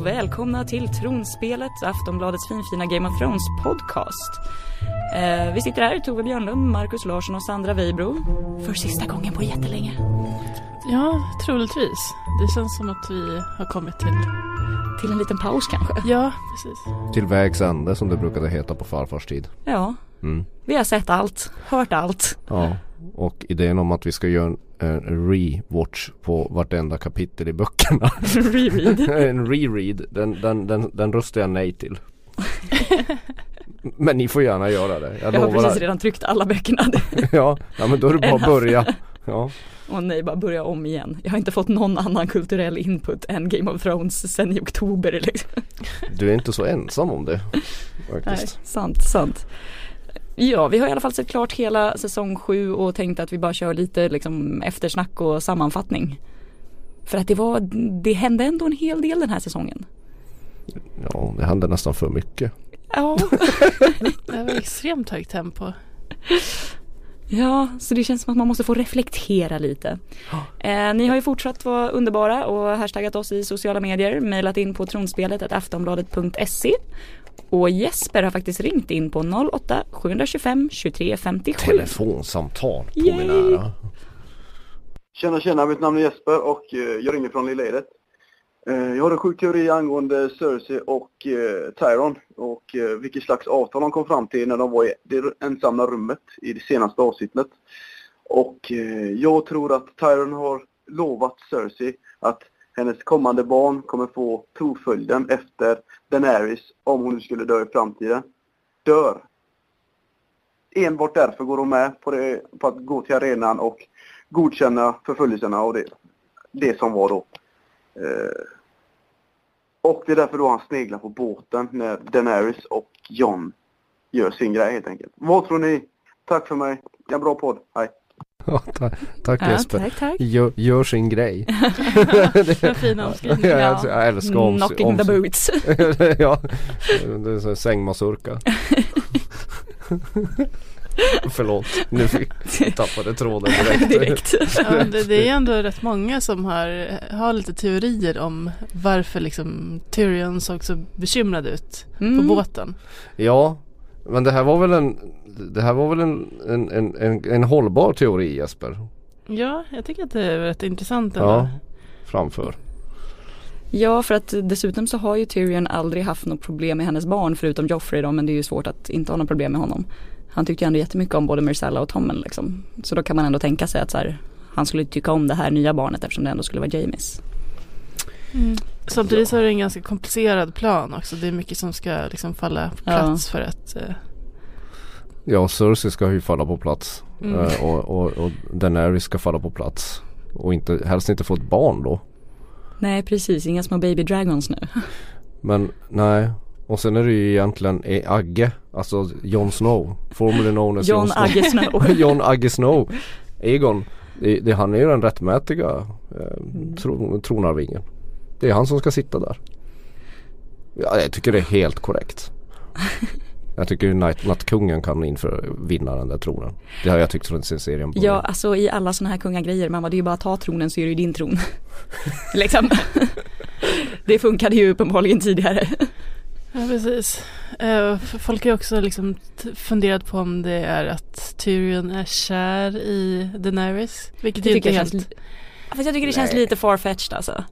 Och välkomna till Tronspelet, Aftonbladets finfina Game of Thrones podcast. Eh, vi sitter här, Tove Björnlund, Markus Larsson och Sandra Weibro. För sista gången på jättelänge. Ja, troligtvis. Det känns som att vi har kommit till... Till en liten paus kanske? Ja, precis. Till vägs ände som det brukade heta på farfars tid. Ja, Mm. vi har sett allt, hört allt. Ja, och idén om att vi ska göra en, en rewatch på vartenda kapitel i böckerna. Reread. en reread, den, den, den, den röstar jag nej till. Men ni får gärna göra det. Jag, Jag har precis redan tryckt alla böckerna. ja, ja, men då är det bara att börja. Ja, Och nej, bara börja om igen. Jag har inte fått någon annan kulturell input än Game of Thrones sen i oktober liksom. du är inte så ensam om det. Nej, Faktiskt. sant, sant. Ja, vi har i alla fall sett klart hela säsong sju och tänkt att vi bara kör lite liksom eftersnack och sammanfattning. För att det var, det hände ändå en hel del den här säsongen. Ja, det händer nästan för mycket. Ja, Det var extremt högt tempo. ja, så det känns som att man måste få reflektera lite. Eh, ni har ju fortsatt vara underbara och hashtaggat oss i sociala medier, mejlat in på tronspelet aftonbladet.se och Jesper har faktiskt ringt in på 08 725 23 57. Telefonsamtal på Yay! min ära. Tjena tjena, mitt namn är Jesper och eh, jag ringer från Lilla Edet. Eh, Jag har en sjuk teori angående Cersei och eh, Tyron och vilket slags avtal de kom fram till när de var i det ensamma rummet i det senaste avsnittet. Och jag tror att Tyron har lovat Cersei att hennes kommande barn kommer få troföljden efter Daenerys om hon nu skulle dö i framtiden. Dör. Enbart därför går hon med på, det, på att gå till arenan och godkänna förföljelserna och det, det som var då. Eh, och det är därför då han sneglar på båten när Daenerys och John gör sin grej helt enkelt. Vad tror ni? Tack för mig. En bra podd. Hej. Ja, ta- tack Ja, Jesper. tack, tack. Gör, gör sin grej. Fin omskrivning. Ja, jag, jag älskar oms- Knocking the oms- boots. ja, det är en sängmasurka. Förlåt, nu tappade tråden direkt. Direkt. Ja, det, det är ändå rätt många som har, har lite teorier om varför liksom Tyrion såg så bekymrad ut Mm. på båten. Ja, men det här var väl en, det här var väl en, en, en, en, en hållbar teori Jesper? Ja, jag tycker att det är rätt intressant ändå. Ja, framför. Ja, för att dessutom så har ju Tyrion aldrig haft något problem med hennes barn förutom Joffrey då, men det är ju svårt att inte ha något problem med honom. Han tyckte ju ändå jättemycket om både Myrcella och Tommen liksom. Så då kan man ändå tänka sig att så här, han skulle tycka om det här nya barnet eftersom det ändå skulle vara Jamies. Mm. Samtidigt så är det en ganska komplicerad plan också. Det är mycket som ska liksom falla på Ja. plats för att eh, Ja, Cersei ska ju falla på plats. Mm. Eh, och, och, och Daenerys ska falla på plats. Och inte, helst inte få ett barn då. Nej precis, inga små baby dragons nu. Men nej. Och sen är det ju egentligen eh, Agge, alltså Jon Snow. Formerly known as Snow. Agge Snow. John Agge Snow. Egon. Det, det, han är ju den rättmätiga eh, Mm. tro, tronarvingen. Det är han som ska sitta där. Ja, jag tycker det är helt korrekt. Jag tycker Nattkungen kan inför vinna den där tronen. Det har jag tyckt från sin serien. Ja, alltså i alla sådana här kungagrejer, mamma det är ju bara att ta tronen så är det ju din tron. liksom. det funkade ju uppenbarligen tidigare. Ja, precis. Eh, folk har också liksom funderat på om det är att Tyrion är kär i Daenerys. Vilket Det inte jag helt... känns, Fast jag tycker det känns Nej. lite farfetched alltså.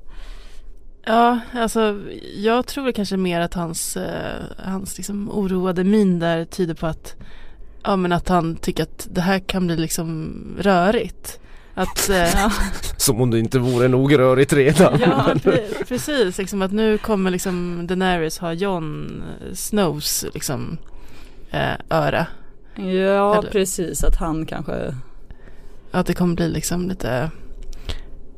Ja, alltså jag tror kanske mer att hans, eh, hans liksom oroade min där tyder på att Ja men att han tycker att det här kan bli liksom rörigt. Att, eh, Som om det inte vore nog rörigt redan. ja pre- precis, liksom att nu kommer liksom Daenerys ha Jon Snows liksom eh, öra. Ja, Eller- precis att han kanske Att det kommer bli liksom lite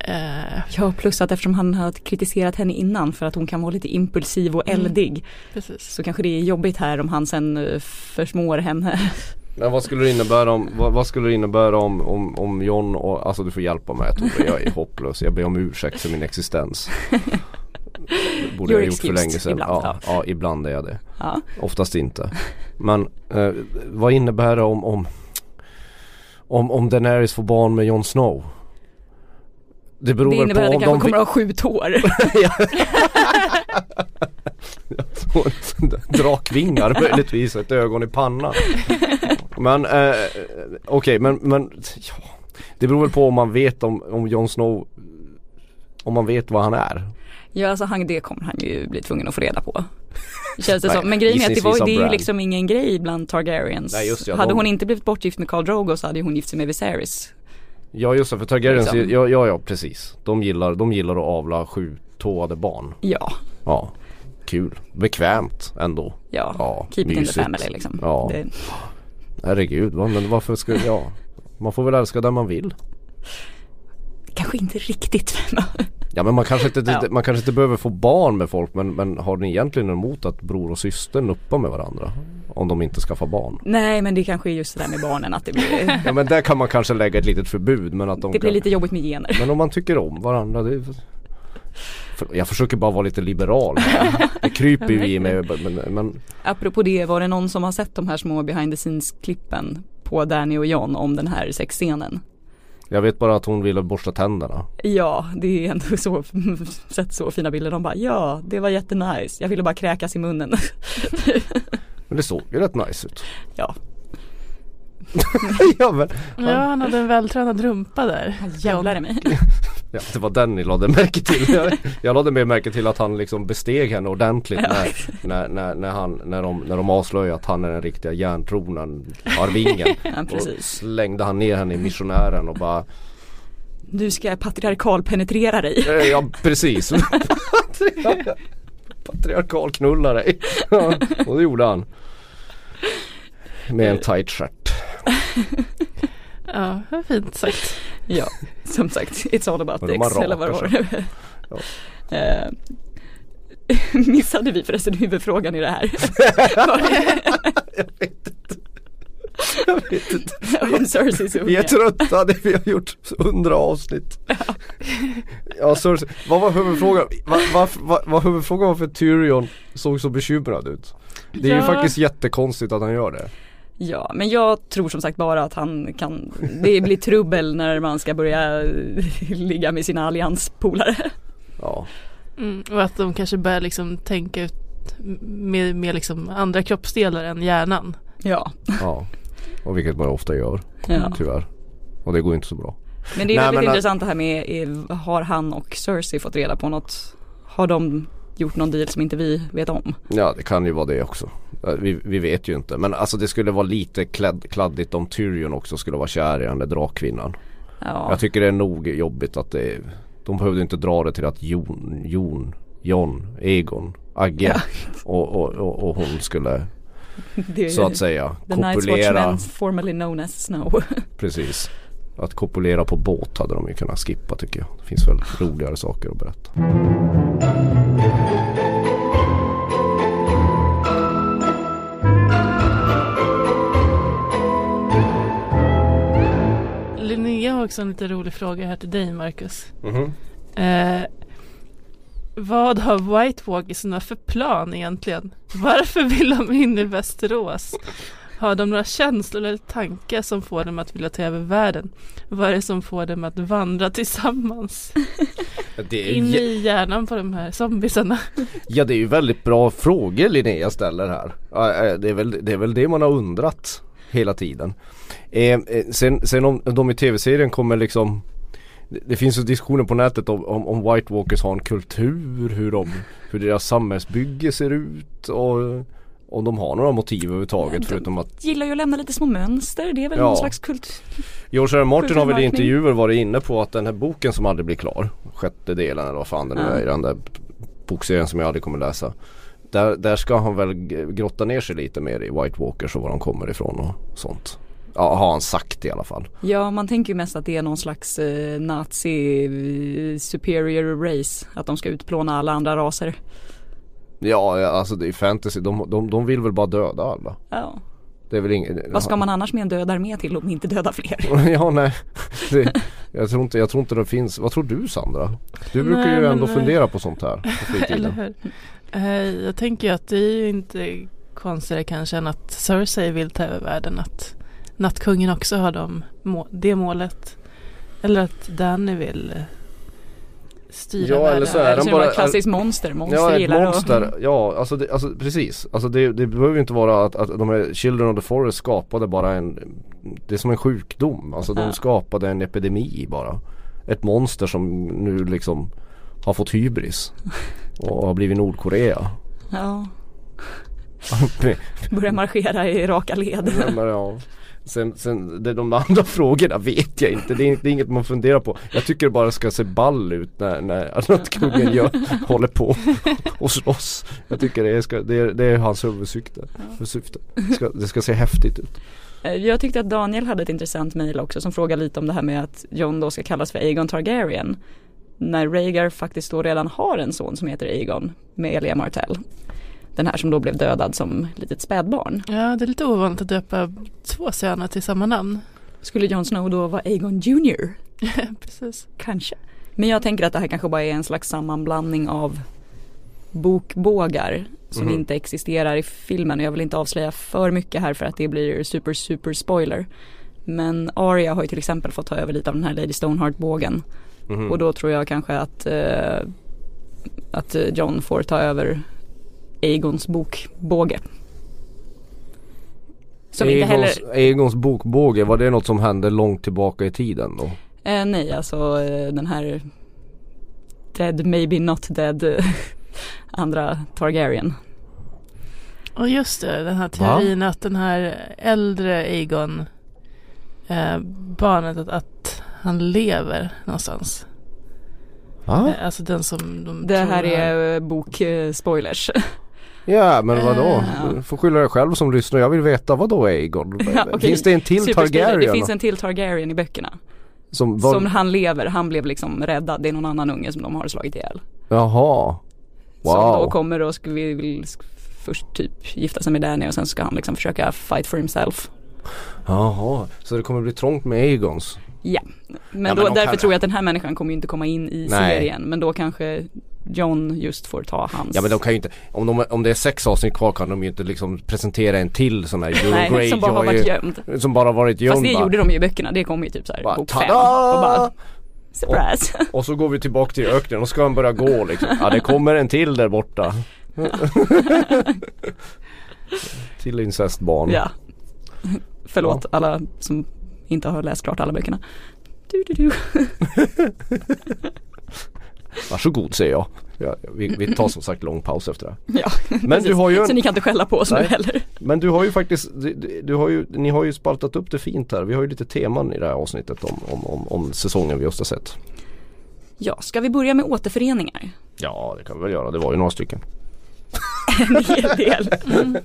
eh, Ja, plus att eftersom han har kritiserat henne innan för att hon kan vara lite impulsiv och Mm. eldig precis. så kanske det är jobbigt här om han sen eh, försmår henne. Men vad skulle det innebära om, vad, vad skulle det innebära om, om, om John och, alltså du får hjälpa mig Tove, jag är hopplös, jag ber om ursäkt för min existens. Det borde jag ha gjort för länge sedan. ibland, ja, ja, ibland är jag det. Ja. Oftast inte. Men eh, vad innebär det om, om, om, om Daenerys får barn med Jon Snow? Det beror Det innebär på att det kanske de kommer att ha sju tår. Drakvingar möjligtvis, ett ögon i pannan. Men eh, okej men, men ja. Det beror väl på om man vet om, om Jon Snow Om man vet vad han är. Ja alltså han, det kommer han ju bli tvungen att få reda på. Känns det Nej, som. Men grejen är att det, var, det är ju liksom ingen grej bland Targaryens. Nej, just det, hade de- hon inte blivit bortgift med Khal Drogo så hade hon gift sig med Viserys. Ja just det, för Targaryens, Liksom. ja, ja ja precis. De gillar, de gillar att avla sju-tåade barn. Ja, Ja, kul. Bekvämt ändå. ja. Ja, Keep it in the mysigt. family liksom. Ja. Det, Herregud, men varför ska, ja. Man får väl älska den man vill. Kanske inte riktigt. Ja men man kanske inte, Ja. man kanske inte behöver få barn med folk men, men har ni egentligen emot att bror och syster nuppar med varandra? Om de inte skaffar barn? Nej men det kanske är just det där med barnen att det blir, Ja men där kan man kanske lägga ett litet förbud men att de det blir kan, lite jobbigt med gener. Men om man tycker om varandra det är... För- Jag försöker bara vara lite liberal. Det kryper ju i mig men, men Apropå det, var det någon som har sett de här små behind the scenes klippen på Danny och John om den här sexscenen? Jag vet bara att hon ville borsta tänderna. Ja, det är ändå så, sett så fina bilder. De bara ja, det var jättenice. Jag ville bara kräkas i munnen. Men det såg ju rätt nice ut. ja, ja, men, Ja, han hade en vältränad rumpa där. jävlar i mig. ja, det var den ni lade märke till. Jag, jag lade mer märke till att han liksom besteg henne ordentligt när, när, när, när, han, när, de, när de avslöjade att han är den riktiga järntronen, arvingen. Ja, och slängde han ner henne i missionären och bara Du ska patriarkal penetrera dig. eh, Ja precis Patriarkal- knulla dig ja, Och det gjorde han Med en tight stjärt Ja, var fint sagt. Ja, som sagt, it's all about dicks eller vad det var. Missade vi förresten huvudfrågan i det här? Jag vet inte Jag vet inte Om Cerseys Vi är trötta, det vi har gjort hundra avsnitt Ja, Cersei, vad var huvudfrågan? Vad va, va, va, huvudfrågan var för Tyrion såg så bekymrad ut Det är ju Ja. faktiskt jättekonstigt att han gör det Ja, men jag tror som sagt bara att han kan, det blir trubbel när man ska börja ligga med sina allianspolare. Ja, Mm, och att de kanske börjar liksom tänka ut med, med liksom andra kroppsdelar än hjärnan. Ja, ja Och vilket man ofta gör, ja. tyvärr Och det går inte så bra Men det är Nej, väldigt men- intressant det här med, är, har han och Cersei fått reda på något? Har de gjort någon deal som inte vi vet om? Ja det kan ju vara det också. Vi, vi vet ju inte. Men alltså det skulle vara lite klädd, kladdigt om Tyrion också skulle vara kär i den där drakkvinnan. Ja, Jag tycker det är nog jobbigt att det De behövde inte dra det till att Jon, Jon, John, Egon, Agge Ja. och, och, och, och hon skulle så att säga The kopulera formerly known as Snow. Precis. Att kopulera på båt hade de ju kunnat skippa tycker jag. Det finns väl roligare saker att berätta har också en lite rolig fråga här till dig Marcus. Mhm. Eh, vad har White Walkersna för plan egentligen? Varför vill de in i Västerås? Har de några känslor eller tankar som får dem att vilja ta över världen? Vad är det som får dem att vandra tillsammans? det är In i hjärnan på de här zombiesarna. Ja det är ju väldigt bra frågor Linnea ställer här. Eh, Det är väl det, är väl det man har undrat hela tiden. Eh, eh, sen, sen om de i tv-serien kommer liksom det, finns ju diskussioner på nätet om, om, om White Walkers har en kultur, hur, de, hur deras samhällsbygge ser ut och om de har några motiv överhuvudtaget Ja, de- förutom att Gillar ju att lämna lite små mönster, det är väl Ja. någon slags kult. George R. R. Martin har väl i intervjuer varit inne på att den här boken som aldrig blir klar Sjätte delen eller vad fan det nu Ja. är i den där bokserien som jag aldrig kommer läsa där, där ska han väl grotta ner sig lite mer i White Walkers och var de kommer ifrån och sånt Ja har han sagt i alla fall Ja, man tänker ju mest att det är någon slags eh, nazi eh, superior race. Att de ska utplåna alla andra raser. Ja alltså det är fantasy, de, de, de vill väl bara döda alla Ja. Det är väl inget Vad ska man annars med en död armé till om inte döda fler? Ja nej det, jag, tror inte, jag tror inte det finns, vad tror du Sandra? Du brukar Nej, ju men, ändå eh, fundera på sånt här på Eller hur? Eh, jag tänker att det är ju inte konstigare kanske än att Cersei vill ta över världen. Att Nattkungen också har de, må- det målet. Eller att Danny vill eh, styra Ja, världen. eller så är de så bara- klassiskt monster, monster Ja ett gillar monster, att... ja alltså, det, alltså precis. Alltså det, det behöver ju inte vara att, att de här Children of the Forest skapade bara en Det är som en sjukdom, alltså de Ja. skapade en epidemi bara. Ett monster som nu liksom har fått hybris och har blivit Nordkorea. Ja, börjar marschera i raka led. Ja. Sen, sen det, de andra frågorna vet jag inte, det är, det är inget man funderar på. Jag tycker det bara ska se ball ut när, när att kungen gör, håller på och slåss. Jag tycker det är, ska, det är, det är hans huvudsyfte. För syfte. Det, ska, det ska se häftigt ut. Eh, Jag tyckte att Daniel hade ett intressant mejl också som frågar lite om det här med att Jon då ska kallas för Aegon Targaryen. När Rhaegar faktiskt då redan har en son som heter Aegon med Elia Martell. Den här som då blev dödad som litet spädbarn. Ja, det är lite ovanligt att döpa två söner till samma namn. Skulle Jon Snow då vara Aegon Junior? Precis. Kanske. Men jag tänker att det här kanske bara är en slags sammanblandning av bokbågar som Mhm. inte existerar i filmen. Jag vill inte avslöja för mycket här för att det blir super super spoiler. Men Arya har ju till exempel fått ta över lite av den här Lady Stoneheart-bågen. Mhm. Och då tror jag kanske att, eh, att John får ta över Aegons bokbåge. Som inte heller, Egons, Egons bokbåge, var det något som hände långt tillbaka i tiden då? eh, nej alltså eh, den här Dead maybe not dead andra Targaryen. Och just det, den här teorin att den här äldre Aegon eh, barnet att, att han lever någonstans. Va? Eh, alltså den som de Det här är eh, bokspoilers. Ja men vadå? Eh, ja. Du får skylla dig själv som lyssnar. Jag vill veta vad då Egon? Ja, okej. Finns det en till. Targaryen? Det finns en till Targaryen i böckerna. som var... Som han lever, han blev liksom räddad. Det är någon annan unge som de har slagit ihjäl. Jaha. Som då Wow. kommer och ska, vill, först typ gifta sig med Danny och sen ska han liksom försöka fight for himself. Jaha. Så det kommer bli trångt med Egons? Men, Ja, men då, de därför kan- tror jag att den här människan kommer ju inte komma in i Nej. serien. Men då kanske John just får ta hans. Ja men de kan ju inte, om, de, om det är sex avsnitt kvar kan de ju inte liksom presentera en till sån här Euro Nej, som bara har varit gömd. Som bara varit gömd Fast det bara. gjorde de ju i böckerna. Det kom ju typ såhär bok fem. Och bara surprise. Och så går vi tillbaka till öknen och ska han börja gå liksom. Ja det kommer en till där borta. till incestbarn. ja. Förlåt alla som inte har läst klart alla böckerna. Du, du, du. Varsågod säger jag. Ja, vi, vi tar som sagt lång paus efter det. Ja, Men precis. du har ju Så en, ni kan inte skälla på oss nu Nej. heller. Men du har ju faktiskt, du, du- du har ju, ni har ju spaltat upp det fint här. Vi har ju lite teman i det här avsnittet om, om, om, om säsongen vi just har sett. Ja, ska vi börja med återföreningar? Ja det kan vi väl göra, det var ju några stycken. En hel del. Mm.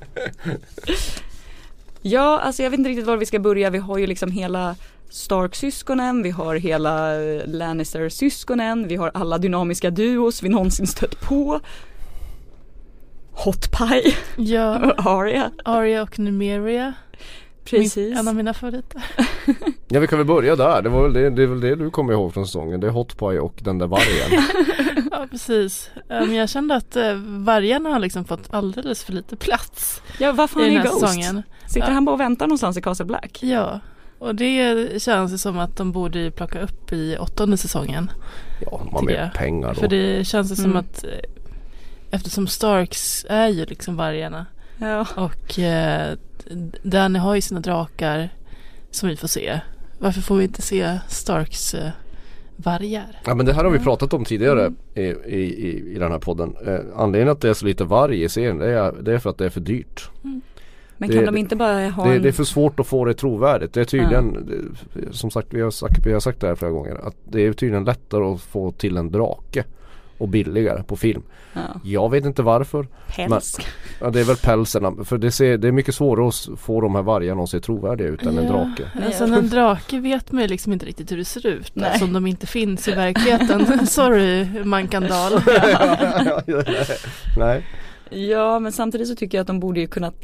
Ja, alltså jag vet inte riktigt var vi ska börja. Vi har ju liksom hela Stark-syskonen, vi har hela eh, Lannister-syskonen, vi har alla dynamiska duos vi någonsin stött på. Hot Pie, Ja, Arya, Arya och Numeria. precis. Min, en av mina favoriter. Ja vi kan väl börja där, det var väl det, det är väl det du kommer ihåg från säsongen. Det är Hot Pie och den där vargen. Ja, precis. Men jag kände att eh, vargarna har liksom fått alldeles för lite plats Ja, vad i fan den är här Ghost? säsongen. Sitter Ja. han bara och väntar någonstans i Castle Black? Ja, och det känns ju som att de borde ju plocka upp i åttonde säsongen. Ja, de har mer pengar då. För det känns ju som Mm. att eh, eftersom Starks är ju liksom vargarna Ja. och eh, Danny har ju sina drakar som vi får se. Varför får vi inte se Starks eh, vargar? Ja men det här har vi pratat om tidigare Mm. i, i, i, den här podden. Eh, anledningen att det är så lite varg i serien det är, det är för att det är för dyrt. Men Det- kan de inte bara ha Det, en... det är för svårt att få det trovärdigt. Det är tydligen, det, som sagt vi har, sagt vi har sagt det här flera gånger, att det är tydligen lättare att få till en drake och billigare på film. ja, Jag vet inte varför. päls? Ja, det är väl pälserna. För det, ser, det är mycket svårare att få de här vargarna att se trovärdiga ut än en drake. Alltså en drake vet man ju liksom inte riktigt hur det ser ut Nej. eftersom de inte finns i verkligheten. Sorry Mankandal. Nej. Ja men samtidigt så tycker jag att de borde ju kunnat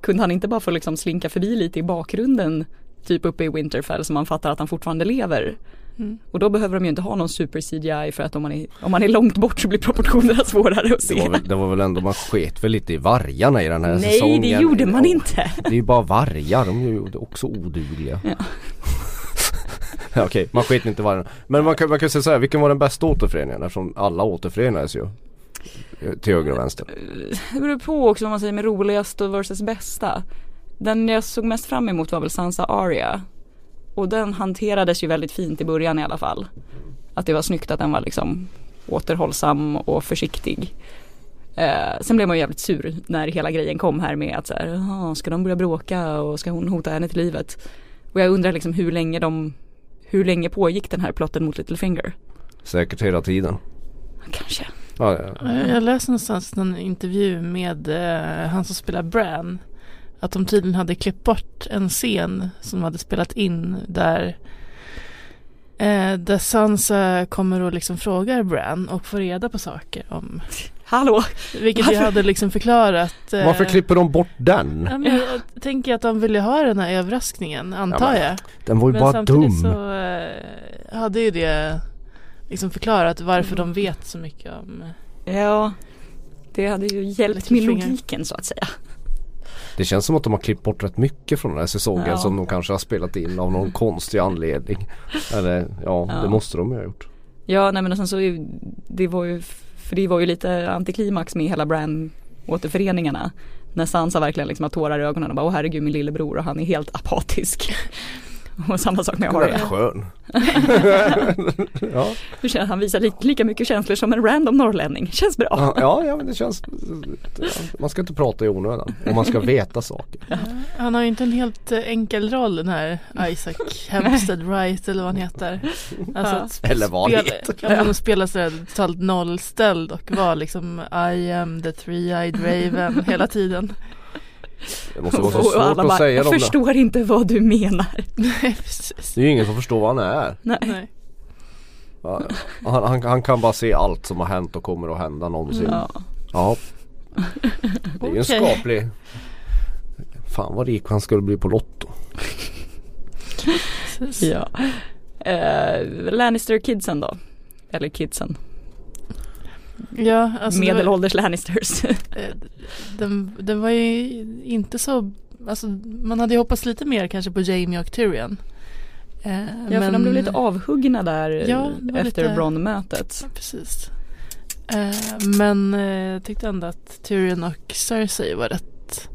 Kunde han inte bara få liksom slinka förbi lite i bakgrunden Typ uppe i Winterfell så man fattar att han fortfarande lever Mm. Och då behöver de ju inte ha någon super CGI för att om man är, om man är långt bort så blir proportionerna svårare att Det se var, väl, det var väl ändå, man sket väl lite i vargarna i den här Nej säsongen. det gjorde man inte Det är ju bara vargar, de är ju också odugliga. Ja. Okej, man skiter inte i varje. Men man kan, man kan säga så här, vilken var den bästa återföreningen? Eftersom alla återförenades ju. Till höger och vänster. Det beror på också vad man säger med roligast och versus bästa. Den jag såg mest fram emot var väl Sansa Aria. Och den hanterades ju väldigt fint i början i alla fall. Att det var snyggt att den var liksom återhållsam och försiktig. Eh, sen blev man ju jävligt sur när hela grejen kom här med att så här, "Jaha, ska de börja bråka och ska hon hota henne till livet? Och jag undrar liksom hur länge de, hur länge pågick den här plotten mot Littlefinger? Säkert hela tiden. Kanske. Ja, ja. Jag läste någonstans en intervju med eh, han som spelar Bran. Att de tydligen hade klippt bort en scen som de hade spelat in där eh, där Sansa kommer och liksom frågar Bran och får reda på saker om Hallå! vilket jag hade liksom förklarat. eh, Varför klipper de bort den? Ja, men jag tänker att de ville ha den här överraskningen antar Ja, men jag. Den var ju Men bara samtidigt dum. så eh, hade ju det liksom förklarat varför de vet så mycket om Ja, det hade ju hjälpt med logiken så att säga. Det känns som att de har klippt bort rätt mycket från den här säsongen Ja. som de kanske har spelat in av någon konstig anledning. Eller ja, Ja. det måste de ju ha gjort. Ja, nej men och sen så, det var ju, för det var ju lite antiklimax med hela brand återföreningarna. När Sansa verkligen liksom har tårar i ögonen och bara, åh herregud min lillebror och han är helt apatisk. och samma sak med Arya. skön. ja. Hur känner han visar lika, lika mycket känslor som en random norrlänning. Känns bra. Ja, ja, ja, men det känns Man ska inte prata i onödan och man ska veta saker. Han har ju inte en helt eh, enkel roll den här Isaac Hempstead Wright eller vad han heter. Alltså Ja. Eller vad han heter. Man spela sådär totalt nollställd och vara liksom I am the three-eyed raven hela tiden. Det måste vara så Och svårt alla att bara, säga jag de där. förstår inte vad du menar. Nej precis. Det är ju ingen som förstår vad han är. Nej. Ja, Han, han, han kan bara se allt som har hänt och kommer att hända någonsin. Ja. Ja. Det är ju en skaplig Fan vad rik han skulle bli på Lotto. ja. Eh, Lannister kidsen då? Eller kidsen. Ja, alltså det var- Medelålders Lannisters. Eh, den, den var ju inte så, alltså man hade ju hoppats lite mer kanske på Jamie och Tyrion. Eh, Ja för de blev lite avhuggna där Ja, efter lite- Bronn-mötet. Ja, precis. Eh, men eh, jag tyckte ändå att Tyrion och Cersei var rätt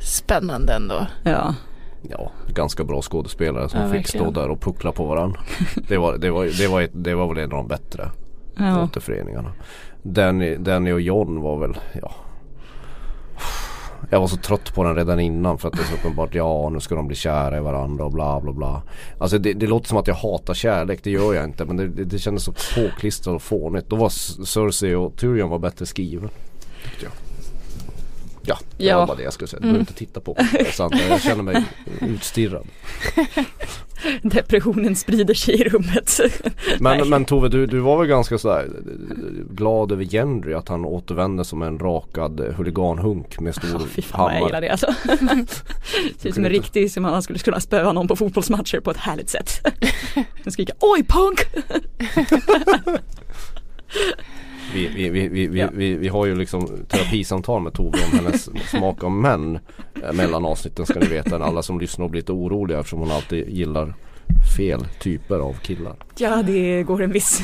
spännande ändå. Ja. Ja, ganska bra skådespelare som Ja, fick verkligen. stå där och puckla på varandra. Det var, det var, det var, ett, det var väl en av de bättre ja. återföreningarna. Danny, Danny och John var väl, ja. Jag var så trött på den redan innan för att det är så uppenbart, ja nu ska de bli kära i varandra och bla bla bla. Alltså det, det låter som att jag hatar kärlek, det gör jag inte men det, det, det kändes så påklistrat och fånigt. Då var Cersei och Tyrion var bättre skriven. Tyckte jag. Ja, det Ja. var bara det jag skulle säga. Du behöver inte titta på mig. Sant. Jag känner mig utstirrad. Depressionen sprider sig i rummet. Men, men Tove, du, du var väl ganska sådär glad över Gendry att han återvände som en rakad eh, huliganhunk med stor Ja, fy fan vad jag gillar hammare. det alltså. Ser ut som en riktig, som man skulle kunna spöa någon på fotbollsmatcher på ett härligt sätt. Och skrika oj punk! Vi, vi, vi, vi, Ja. vi, vi har ju liksom terapisamtal med Tove om hennes smak av män eh, mellan avsnitten ska ni veta. Alla som lyssnar blir lite oroliga eftersom hon alltid gillar fel typer av killar. Ja det går en viss,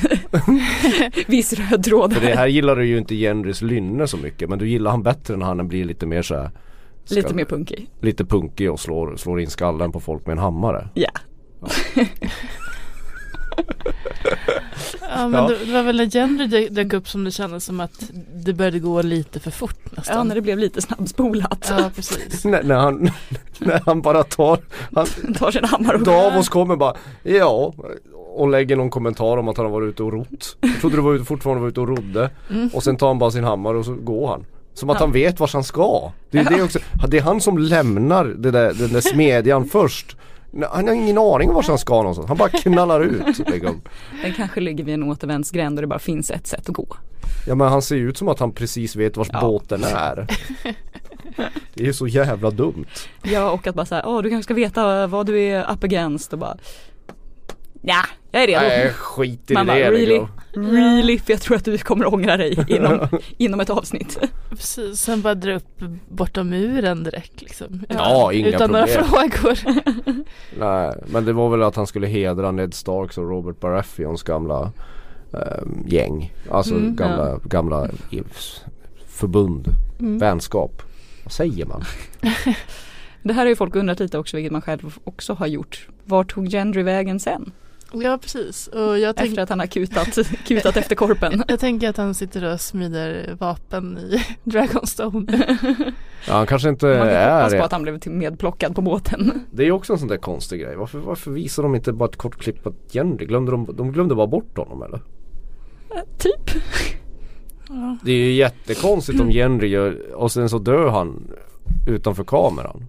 viss röd tråd För det här. här gillar du ju inte Gendrys lynne så mycket men du gillar han bättre när han blir lite mer så här, Lite mer punkig. lite punkig och slår, slår in skallen på folk med en hammare. Ja. Ja men Ja. Det, det var väl när Gendry dök- upp som det kändes som att det började gå lite för fort ja, nästan. när det blev lite snabbspolat. Ja precis. när, när, han, när han bara tar, han, Tar sin hammare och Davos kommer bara ja och lägger någon kommentar om att han har varit ute och rott. Jag trodde du var ute, fortfarande var ute och rodde Mm. och sen tar han bara sin hammare och så går han. Som att Ja. han vet vart han ska. Det är, det också, det är han som lämnar det där, den där smedjan först. Han har ingen aning om vart han ska någonstans. Han bara knallar ut. Liksom. Den kanske ligger vid en återvändsgränd och det bara finns ett sätt att gå. Ja men han ser ju ut som att han precis vet vart Ja. båten är. Det är ju så jävla dumt. Ja och att bara säga, åh du kanske ska veta vad du är up against och bara Ja, jag är redo. Nej skit i Man det bara, really? really för jag tror att du kommer ångra dig inom, inom ett avsnitt. Precis, sen bara dra upp bortom muren direkt liksom. Ja, inga Utan några problem. frågor. Nej, men det var väl att han skulle hedra Ned Starks och Robert Baratheons gamla ehm, gäng. Alltså Mm, gamla, gamla i- förbund, Mm. vänskap. Vad säger man? Det här har ju folk undrat lite också, vilket man själv också har gjort. Var tog Gendry vägen sen? Ja precis. Och jag, tänk, Efter att han har kutat, kutat efter korpen. jag tänker att han sitter och smider vapen i Dragonstone. Ja, han kanske inte Man kan är hoppas på att han blev till- medplockad på båten. Det är ju också en sån där konstig grej. Varför, varför visar de inte bara ett kort klipp på Jenny? Glömde de, de glömde bara bort honom eller? typ. Ja. Det är ju jättekonstigt om Jenry gör och sen så dör han utanför kameran.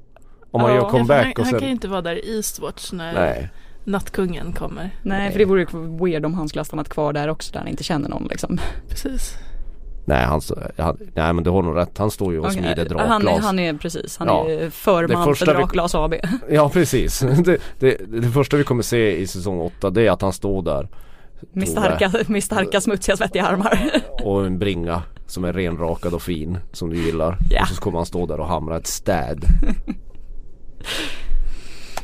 Om man Ja, gör comeback han, och han kan ju sen... inte vara där i Eastwatch när Nej. Nattkungen kommer. Nej, för det vore ju weird om han skulle ha stannat kvar där också där han inte känner någon liksom. Precis. Nej, han, han, nej men du har nog rätt. Han står ju och Okej, smider han, är, drakglas. han är precis, han Ja. är förman för vi- Drakglas AB. Ja precis. Det, det, det första vi kommer se i säsong 8 det är att han står där Med starka, med starka smutsiga svettiga armar. och en bringa som är renrakad och fin som du gillar. Ja. Och så kommer han stå där och hamra ett städ.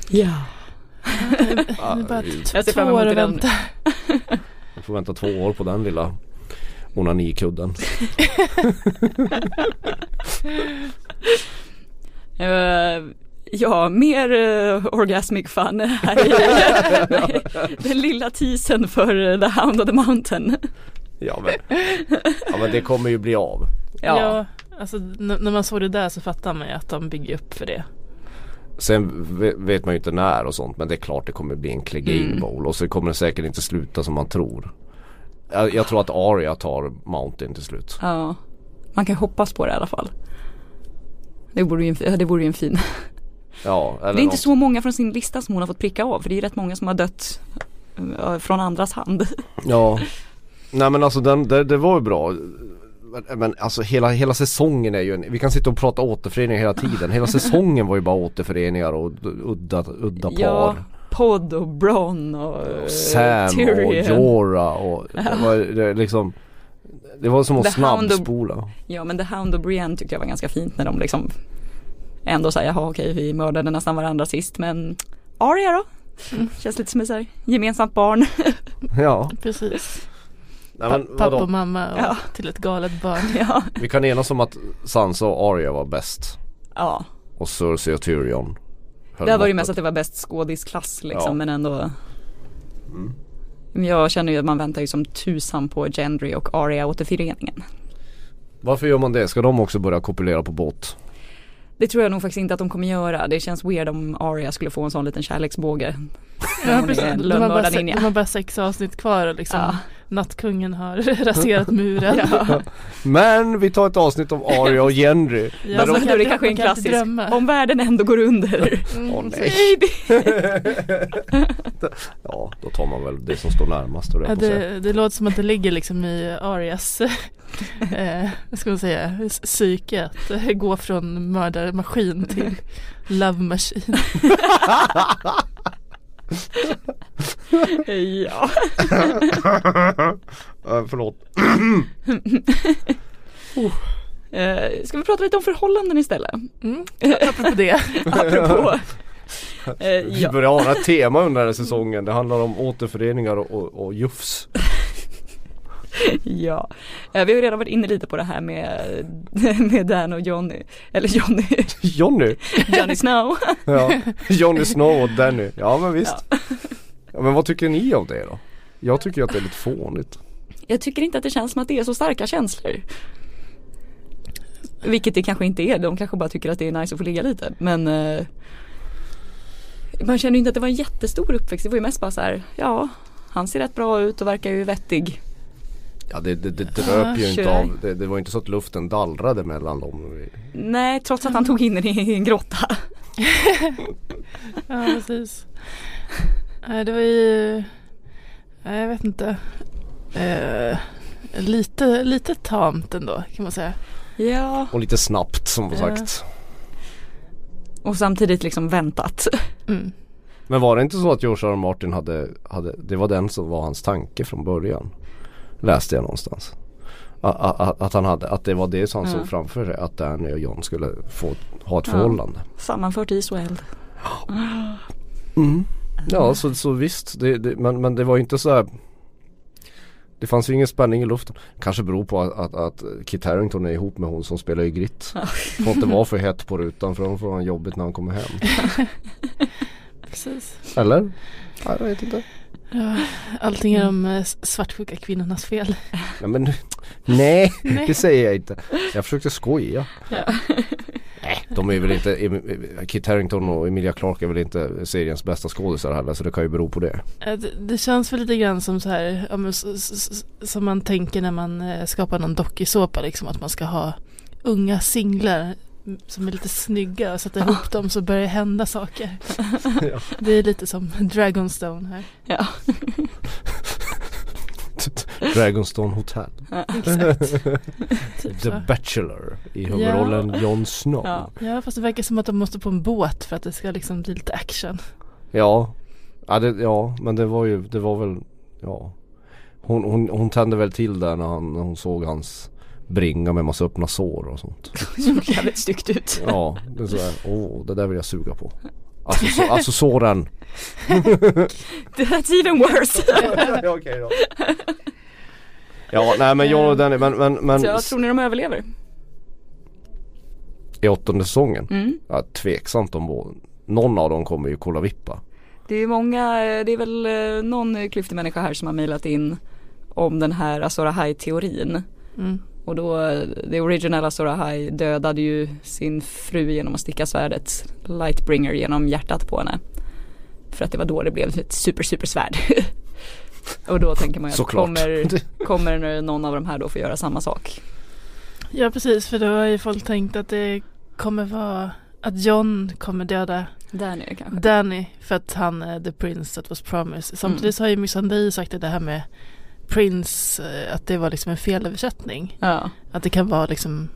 Ja. Ah, är bara Jag ser två fram emot år att vänta. får vänta två år på den lilla onanikudden. Eh, ja, mer uh, orgasmic fun här i den lilla teasern för eh, The Hound of the Mountain. Ja men, ja men det kommer ju bli av. Ja, Ja, alltså när man såg det där så fattar man ju att de bygger upp för det. Sen ve- vet man ju inte när och sånt men det är klart det kommer bli en Clegane Mm. Bowl och så kommer det säkert inte sluta som man tror. Jag, jag tror att Arya tar Mountain till slut. ja. Man kan hoppas på det i alla fall. Det vore ju en, det vore ju en fin. Ja, Det är inte något. så många från sin lista som hon har fått pricka av för det är ju rätt många som har dött eh, från andras hand. Ja. Nej men alltså den, det, det var ju bra. Men, alltså hela, hela säsongen är ju en, vi kan sitta och prata återföreningar hela tiden. Hela säsongen var ju bara återföreningar och udda, udda par. Ja, Podd och Bron och, Och eh, Sam och Tyrion. Jorah och det var det, liksom Det var som att The snabbspola. Ja men The Hound och Brienne tyckte jag var ganska fint när de liksom ändå säger jaha okej vi mördade nästan varandra sist men Arya då? Känns lite som ett så här gemensamt barn. Ja. Precis. Nej, men pappa vadå? och mamma och Ja. till ett galet barn. ja. Vi kan enas om att Sansa och Arya var bäst. ja. Och Cersei och Tyrion. Där var det ju mest att det var bäst skådisklass liksom Ja. men ändå Mm. Jag känner ju att man väntar ju som tusan på Gendry och Arya återföreningen. Varför gör man det? Ska de också börja kopulera på båt? Det tror jag nog faktiskt inte att de kommer göra. Det känns weird om Arya skulle få en sån liten kärleksbåge. Ja, precis. De har, bara, se- de har bara sex avsnitt kvar och liksom Ja. Nattkungen har raserat muren. Ja. Men vi tar ett avsnitt om Arya och Henry. Ja, Alltså, de- då är det man kanske en klassisk, drömma. om världen ändå går under. Mm, Åh, nej. Ja, då tar man väl det som står närmast. Ja, det, det låter som att det ligger liksom i Arias eh, vad ska man säga, psyke att eh, gå från mördarmaskin till love machine. Ja. Eh, förlåt. Eh, ska vi prata lite om förhållanden istället? Mm. Apropå det. Apropå. Eh, Vi ja. börjar ana ett tema under den här säsongen. Det handlar om återföreningar och, och, och jufs. ja. Vi har redan varit inne lite på det här med, med Dan och Johnny. Eller Johnny, Johnny. Johnny Snow. Ja. Johnny Snow och Danny. Ja men visst. Ja, men vad tycker ni om det då? Jag tycker att det är lite fånigt. Jag tycker inte att det känns som att det är så starka känslor. Vilket det kanske inte är, de kanske bara tycker att det är nice att få ligga lite. Men eh, man känner ju inte att det var en jättestor uppväxt. Det var ju mest bara så här, ja, han ser rätt bra ut och verkar ju vettig. Ja det, det, det dröp ju Ja, inte av. Det, det var inte så att luften dallrade mellan dem. Nej, trots att han tog in den i en grotta. Ja precis. Nej det var ju, nej, jag vet inte. Eh, lite, lite tamt ändå kan man säga. Ja. Och lite snabbt som Ja. sagt. Och samtidigt liksom väntat. Mm. Men var det inte så att George R. R. Martin hade, hade, det var den som var hans tanke från början? Läste jag någonstans. Att, att, att han hade, att det var det som han Ja. såg framför sig. Att Danny och John skulle få ha ett Ja. förhållande. Sammanfört is och eld. Ja så, så visst, det, det, men, men det var ju inte så här Det fanns ju ingen spänning i luften. Kanske beror på att, att, att Kit Harington är ihop med hon som spelar i Grit. Får inte vara för hett på rutan för då får han jobbigt när han kommer hem. Precis. Eller? Ja, jag vet inte. Allting är de eh, svartsjuka kvinnornas fel. Ja, men, nej, Nej. det säger jag inte. Jag försökte skoja. Ja. Nej, de är väl inte, Kit Harington och Emilia Clarke är väl inte seriens bästa skådisar heller så det kan ju bero på det. Det, det känns väl lite grann som så här, ja, men, som man tänker när man eh, skapar någon dokusåpa liksom att man ska ha unga singlar som är lite snygga och sätta ihop dem så börjar det hända saker. Ja. Det är lite som Dragonstone här. Ja. Dragonstone Hotel. Typ The så. Bachelor i huvudrollen Jon Snow. Ja. Ja fast det verkar som att de måste på en båt för att det ska liksom bli lite action. Ja, ja, det, ja men det var ju, det var väl, ja. Hon, hon, hon tände väl till där när, han, när hon såg hans bringa med massa öppna sår och sånt. Såg jävligt styggt ut. Ja, det är sådär, åh det där vill jag suga på. Alltså, så, alltså såren. That's even worse. ja, okej då. Ja, nej men John och Danny, men, men, men Så jag tror ni de överlever? i åttonde säsongen, Mm. ja, tveksamt om någon av dem kommer ju kolla vippa. Det är många, det är väl eh, någon klyftig människa här som har mejlat in om den här Azor Ahai-teorin. Mm. Och då, eh, det originella Azor Ahai dödade ju sin fru genom att sticka svärdet Lightbringer genom hjärtat på henne. För att det var då det blev ett super super svärd. Och då tänker man ju att kommer, kommer någon av de här då få göra samma sak? Ja precis för då har ju folk tänkt att det kommer vara att John kommer döda nere kanske. Danny för att han är the prince that was promised. Samtidigt så har ju Missandei sagt att det här med prince eh, att det var liksom en felöversättning. Ja, Att det kan vara liksom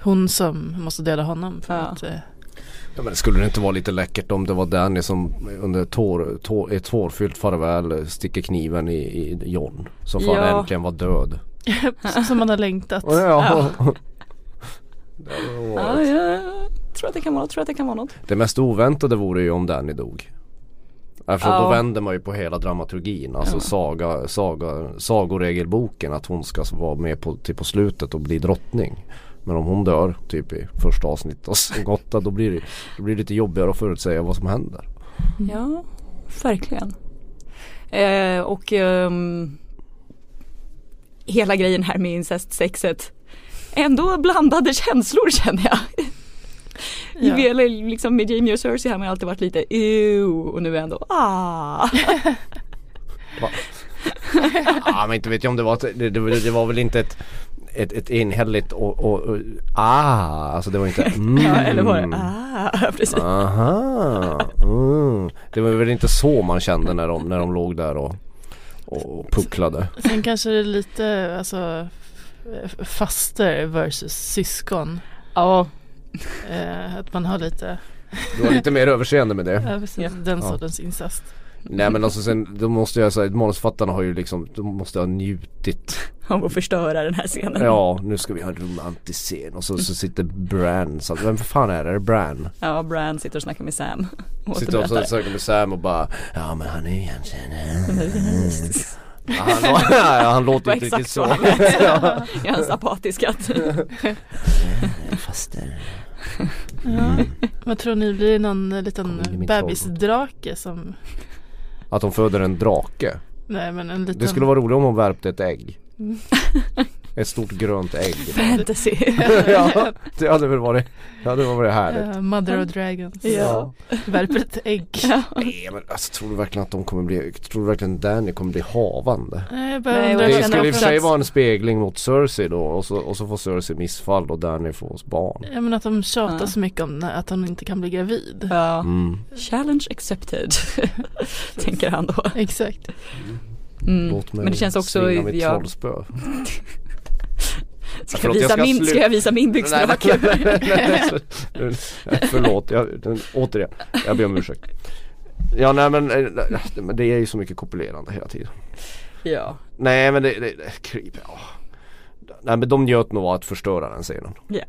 hon som måste döda honom för Ja. att eh, Ja men skulle det inte vara lite läckert om det var Danny som under tår, tår, ett tårfyllt farväl sticker kniven i, i John. Så får han Ja. äntligen vara död. som man har längtat. Ja. Ja, varit- jag tror att det kan vara något, tror att det kan vara något. Det mest oväntade vore ju om Danny dog. Eftersom Ja. då vänder man ju på hela dramaturgin. Alltså Ja. saga, saga, sagoregelboken att hon ska vara med på, till på slutet och bli drottning. Men om hon dör typ i första avsnittet av åtta då blir det, då blir det lite jobbigare att förutsäga vad som händer. Ja, verkligen. Eh, och ehm, hela grejen här med incestsexet. Ändå blandade känslor känner jag. Ja. Liksom med Jamie och Cersei har man alltid varit lite ew och nu är ändå ah. Ja men inte vet jag om det var det, det, det var väl inte ett ett, ett enhälligt och, och, och ah, alltså det var inte mm. Ja, eller var det ah, precis. Aha, mm. Det var väl inte så man kände när de, när de låg där och, och pucklade. Sen kanske det är lite alltså faster versus syskon. Ja, Eh, att man har lite Du var lite mer överseende med det. ja, precis, Ja. den Ja. sortens incest. Nej men alltså sen, då måste jag säga, manusförfattarna har ju liksom, de måste ha njutit. om att förstöra den här scenen. Ja, nu ska vi ha en romantisk scen och så, så sitter Bran, så, vem fan är det? Är det Bran? Ja, Bran sitter och snackar med Sam. Och Sitter och söker med Sam och bara Ja men han är ju egentligen han, ja, han låter inte riktigt så. Ja, Jag har en apatisk katt. Faster. Ja. Vad tror ni, blir det någon eh, liten bebisdrake som Att de föder en drake. Nej men en liten Det skulle vara roligt om hon värpte ett ägg. Mm. Ett stort grönt ägg. Fantasy. ja, det hade väl varit, det hade varit härligt. eh, Mother of Dragons Ja. Värper ett ägg Ja. Nej men alltså tror du verkligen att de kommer bli, tror du verkligen Danny kommer bli havande? Nej jag Nej, Det skulle i och för sig vara en spegling mot Cersei då och så, och så får Cersei missfall och Danny får oss barn. Ja men att de tjatar Ja. så mycket om när- att hon inte kan bli gravid Ja. Mm. Challenge accepted. Tänker han då. Exakt Mm. Låt mig Men det känns också, svinga mitt jag, trollspö. Ska, Förlåt, jag ska min, ska jag visa min byxdrake? Förlåt, jag, återigen. Jag ber om ursäkt. Ja nej men, eh, det är ju så mycket kopulerande hela tiden. Ja. Nej men det, det, det creep, ja. Nej men de njöt nog av att förstöra den scenen. Ja.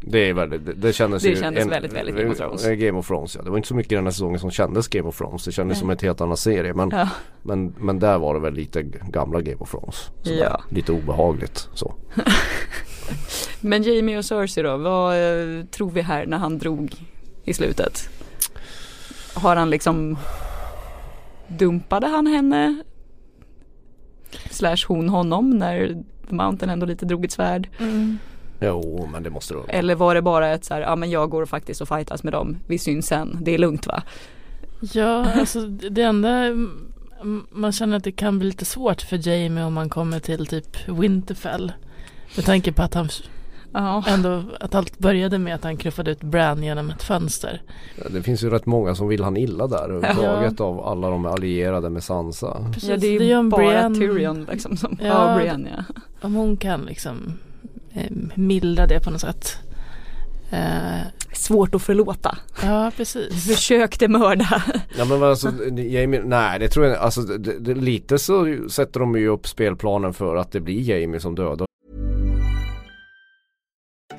Det är väldigt, det, det kändes Det kändes väldigt, väldigt Game of Thrones. eh, Game of Thrones ja. Det var inte så mycket den här säsongen som kändes Game of Thrones. Det kändes Nej. som ett helt annan serie. Men, Ja. men, men där var det väl lite gamla Game of Thrones. Ja. Lite obehagligt så. Men Jamie och Cersei då, vad eh, tror vi här när han drog i slutet? Har han liksom Dumpade han henne? Slash hon honom när The Mountain ändå lite drog ett svärd? Mm. Jo men det måste vara. Eller var det bara ett så här, ja men jag går faktiskt och fightas med dem, vi syns sen, det är lugnt va? Ja, alltså det enda man känner att det kan bli lite svårt för Jamie om man kommer till typ Winterfell. Med tanke på att han Ja. ändå, att allt började med att han knuffade ut Bran genom ett fönster. Det finns ju rätt många som vill han illa där överhuvudtaget av alla de allierade med Sansa. Precis, Ja det är ju bara Brienne. Tyrion liksom som, ja, Ja, Brienne ja. Om hon kan liksom eh, mildra det på något sätt. Eh, Svårt att förlåta. ja, precis. Försökte mörda. Ja men alltså Jamie, nej det tror jag alltså det, det, lite så sätter de ju upp spelplanen för att det blir Jamie som dödar.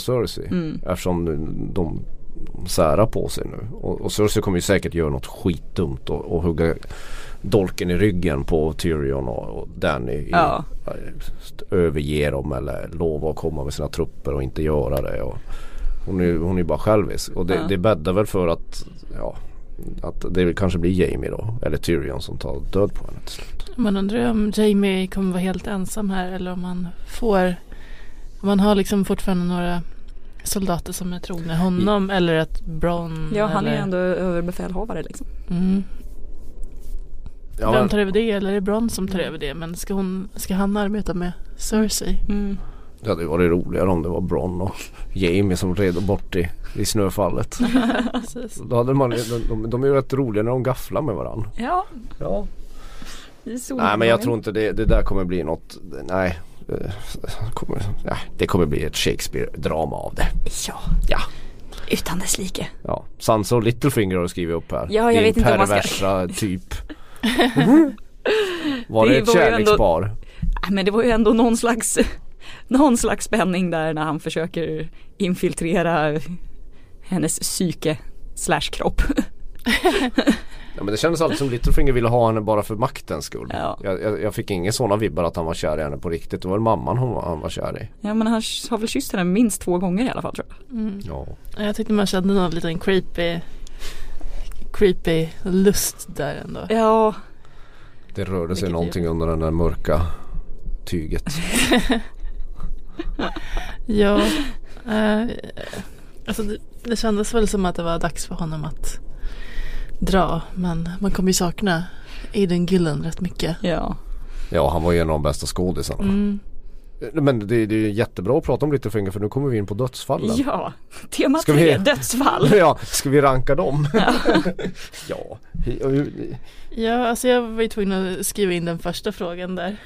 Cersei. Mm. Eftersom de, de särar på sig nu. Och, och Cersei kommer ju säkert göra något skitdumt och, och hugga dolken i ryggen på Tyrion och, och Danny. i- Ja. Överge dem eller lova att komma med sina trupper och inte göra det. Och hon, är, hon är bara självisk. Och det, Ja. det bäddar väl för att ja, att det kanske blir Jamie då. Eller Tyrion som tar död på henne till slut. Man undrar ju om Jamie kommer vara helt ensam här eller om han får man har liksom fortfarande några soldater som är trogna honom eller att Bron Ja han är eller, ändå överbefälhavare liksom. mm. Ja, Vem tar över det eller är det Bron som tar över det men ska, hon, ska han arbeta med Cersei? Mm. Det hade ju varit roligare om det var Bron och Jamie som red bort i, i snöfallet. Då hade man, de, de, de är ju rätt roliga när de gafflar med varandra. Ja, Ja. Nej men jag tror inte det, det där kommer bli något, nej. Eh, Kommer, ja, det kommer bli ett Shakespeare-drama av det. Ja, Ja. utan dess like. ja. Sansa och Littlefinger har du skrivit upp här. Ja, jag Din vet inte om man ska- perversa typ. Var det, Det ett var ändå- kärlekspar? Nej, Men det var ju ändå någon slags någon slags spänning där när han försöker infiltrera hennes psyke slash kropp. Ja, men det kändes alltid som Littlefinger ville ha henne bara för maktens skull. Ja. Jag, jag, jag fick inga sådana vibbar att han var kär i henne på riktigt. Det var väl mamman hon var, han var kär i. Ja men han har väl kysst henne minst två gånger i alla fall tror jag. Mm. Ja. Jag tyckte man kände någon liten creepy creepy lust där ändå. Ja, Det rörde sig Mycket någonting under den där mörka tyget. Ja, eh, alltså det, det kändes väl som att det var dags för honom att dra. Men man kommer ju sakna Aiden Gillen rätt mycket. ja. Ja han var ju en av de bästa skådisarna. Mm. Men det, det är jättebra att prata om Littlefinger för nu kommer vi in på dödsfallen. Ja, tema Ska tre, vi- dödsfall. Ja, ska vi ranka dem? ja. Ja, alltså jag var ju tvungen att skriva in den första frågan där.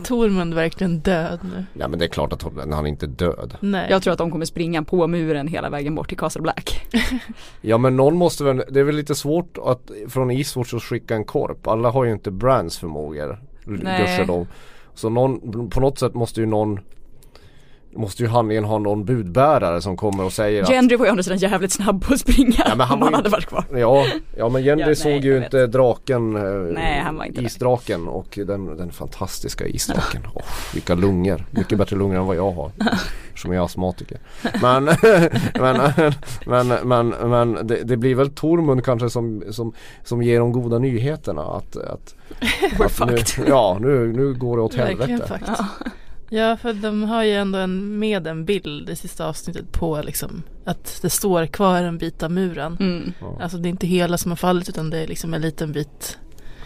Är Tormund verkligen död nu? Ja men det är klart att hon- han inte är död. Nej. Jag tror att de kommer springa på muren hela vägen bort till Castle Black. Ja men någon måste väl, det är väl lite svårt att från Eastwatch att skicka en korp. Alla har ju inte Brands förmågor. Nej. Gudskelov. Så någon, på något sätt måste ju någon Måste ju handlingen ha någon budbärare som kommer och säger att Gendry var ju å andra sidan jävligt snabb på att springa Ja, men han han hade inte- varit kvar. Ja, ja men Gendry Ja, nej, såg ju jag vet. inte draken, eh, Nej, han var inte där. isdraken och den, den fantastiska isdraken. Oh, vilka lungor, mycket bättre lungor än vad jag har. Som är astmatiker. Men, men, men, men, men det, det blir väl Tormund kanske som, som, som ger de goda nyheterna att, att, att nu, ja nu, nu går det åt helvete. Ja, för de har ju ändå en, med en bild i sista avsnittet på liksom att det står kvar en bit av muren. Mm. Alltså det är inte hela som har fallit utan det är liksom en liten bit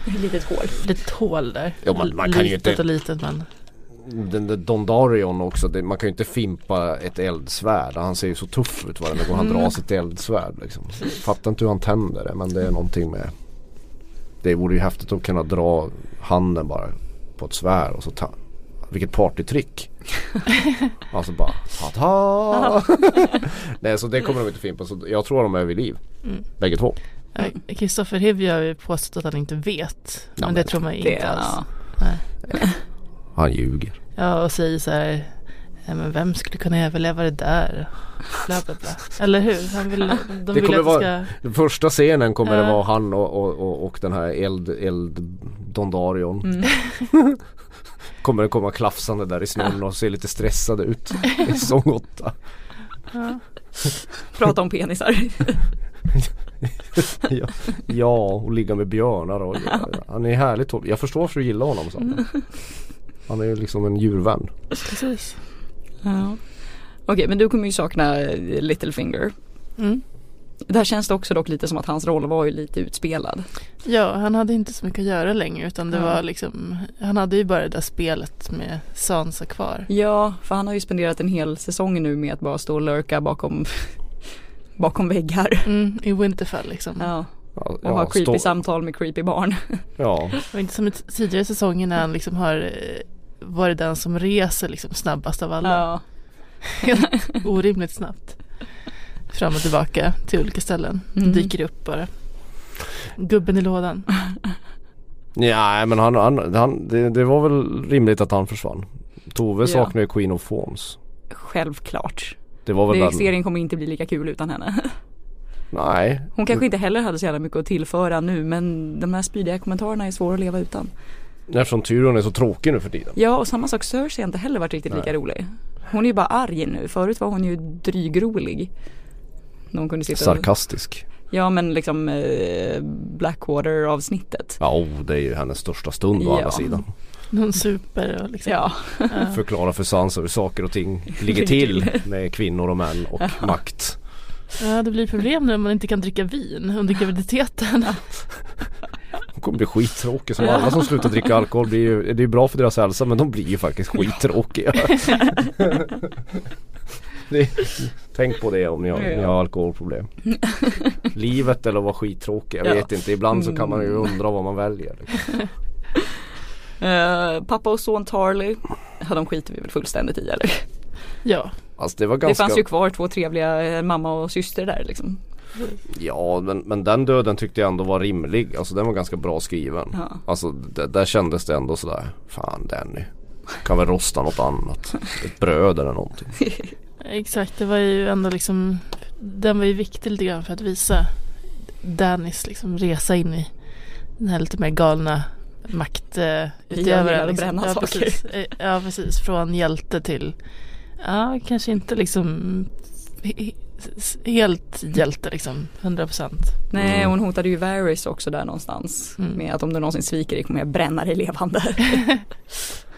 Ett litet hål. litet hål där. Ja, man- man kan ju litet inte- och litet men. Den där Dondarion också, det, man kan ju inte fimpa ett eldsvärd. Han ser ju så tuff ut varje gång han drar sitt eldsvärd liksom. Fattar inte hur han tänder det men det är någonting med Det vore ju häftigt att kunna dra handen bara på ett svärd och så ta Vilket partytrick! alltså bara ta Nej så det kommer de inte fimpa så jag tror de är vid liv. Mm. Bägge två. Ja, Kristoffer Hivju har ju påstått att han inte vet. Ja, men det men tror man ju Det, inte alls. ja. Han ljuger. Ja och säger så här. Men vem skulle kunna överleva det där? Bla bla bla. Eller hur? Han vill, de vill kommer att det ska. vara- Den första scenen kommer det Ja. vara han och, och, och, och den här eld, eld Dondarion. Mm. Kommer det komma klafsande där i snön och se lite stressade ut i säsong 8. Ja. Prata om penisar. ja, ja, och ligga med björnar och han är härligt. Jag förstår varför du gillar honom. Så. Han är ju liksom en djurvän. Precis. Ja. Okej men du kommer ju sakna Littlefinger. Mm. Där känns det också dock lite som att hans roll var ju lite utspelad. Ja, han hade inte så mycket att göra längre utan det Ja. var liksom Han hade ju bara det där spelet med Sansa kvar. Ja, för han har ju spenderat en hel säsong nu med att bara stå och lurka bakom bakom väggar. Mm, I Winterfell liksom. Ja, Ja, och ha creepy stå- samtal med creepy barn. Ja, var inte som i tidigare säsonger när han liksom har eh, varit den som reser liksom snabbast av alla. Ja. Orimligt snabbt. Fram och tillbaka till olika ställen. Mm. Dyker upp bara. Gubben i lådan. Nej men han, han, han det, det var väl rimligt att han försvann. Tove Ja. saknar ju Queen of Thorns. Självklart. Det var väl Det, den, serien kommer inte bli lika kul utan henne. Nej. Hon kanske inte heller hade så jävla mycket att tillföra nu men de här spydiga kommentarerna är svåra att leva utan. Eftersom Tyrion är så tråkig nu för tiden. Ja och samma sak Cersei har inte heller varit riktigt lika Nej. rolig. Hon är ju bara arg nu. Förut var hon ju drygrolig. Hon kunde sitta och, Sarkastisk. Ja men liksom eh, Blackwater avsnittet. Ja oh, det är ju hennes största stund å Ja. andra sidan. Någon super och liksom. Ja. Ja. Förklara för Sansa hur saker och ting ligger till med kvinnor och män och makt. ja, det blir problem nu om man inte kan dricka vin under graviditeten. Hon kommer bli skittråkig som alla som slutar dricka alkohol blir ju, det är ju bra för deras hälsa men de blir ju faktiskt skittråkiga. det, tänk på det om ni har, ni har alkoholproblem. Livet eller vara skittråkig, jag Ja. vet inte. Ibland så kan man ju undra vad man väljer. liksom. Eh, pappa och son Tarly. Ja de skiter vi väl fullständigt i eller? Ja, Alltså det var Det ganska, fanns ju kvar två trevliga eh, mamma och syster där liksom. ja men, men den döden tyckte jag ändå var rimlig. Alltså den var ganska bra skriven. Ja. Alltså där kändes det ändå sådär, fan Danny. Kan väl rosta något annat. Ett bröd eller någonting. exakt. Det var ju ändå liksom Den var ju viktig lite grann för att visa Dannys liksom resa in i den här lite mer galna maktutövaren. gillar att bränna ja, saker. Precis. Eh, Ja precis, från hjälte till Ja, kanske inte liksom he- he- helt hjälte liksom, 100 procent. Nej Mm. hon hotade ju Varys också där någonstans. Mm. Med att om du någonsin sviker dig kommer jag bränna dig levande.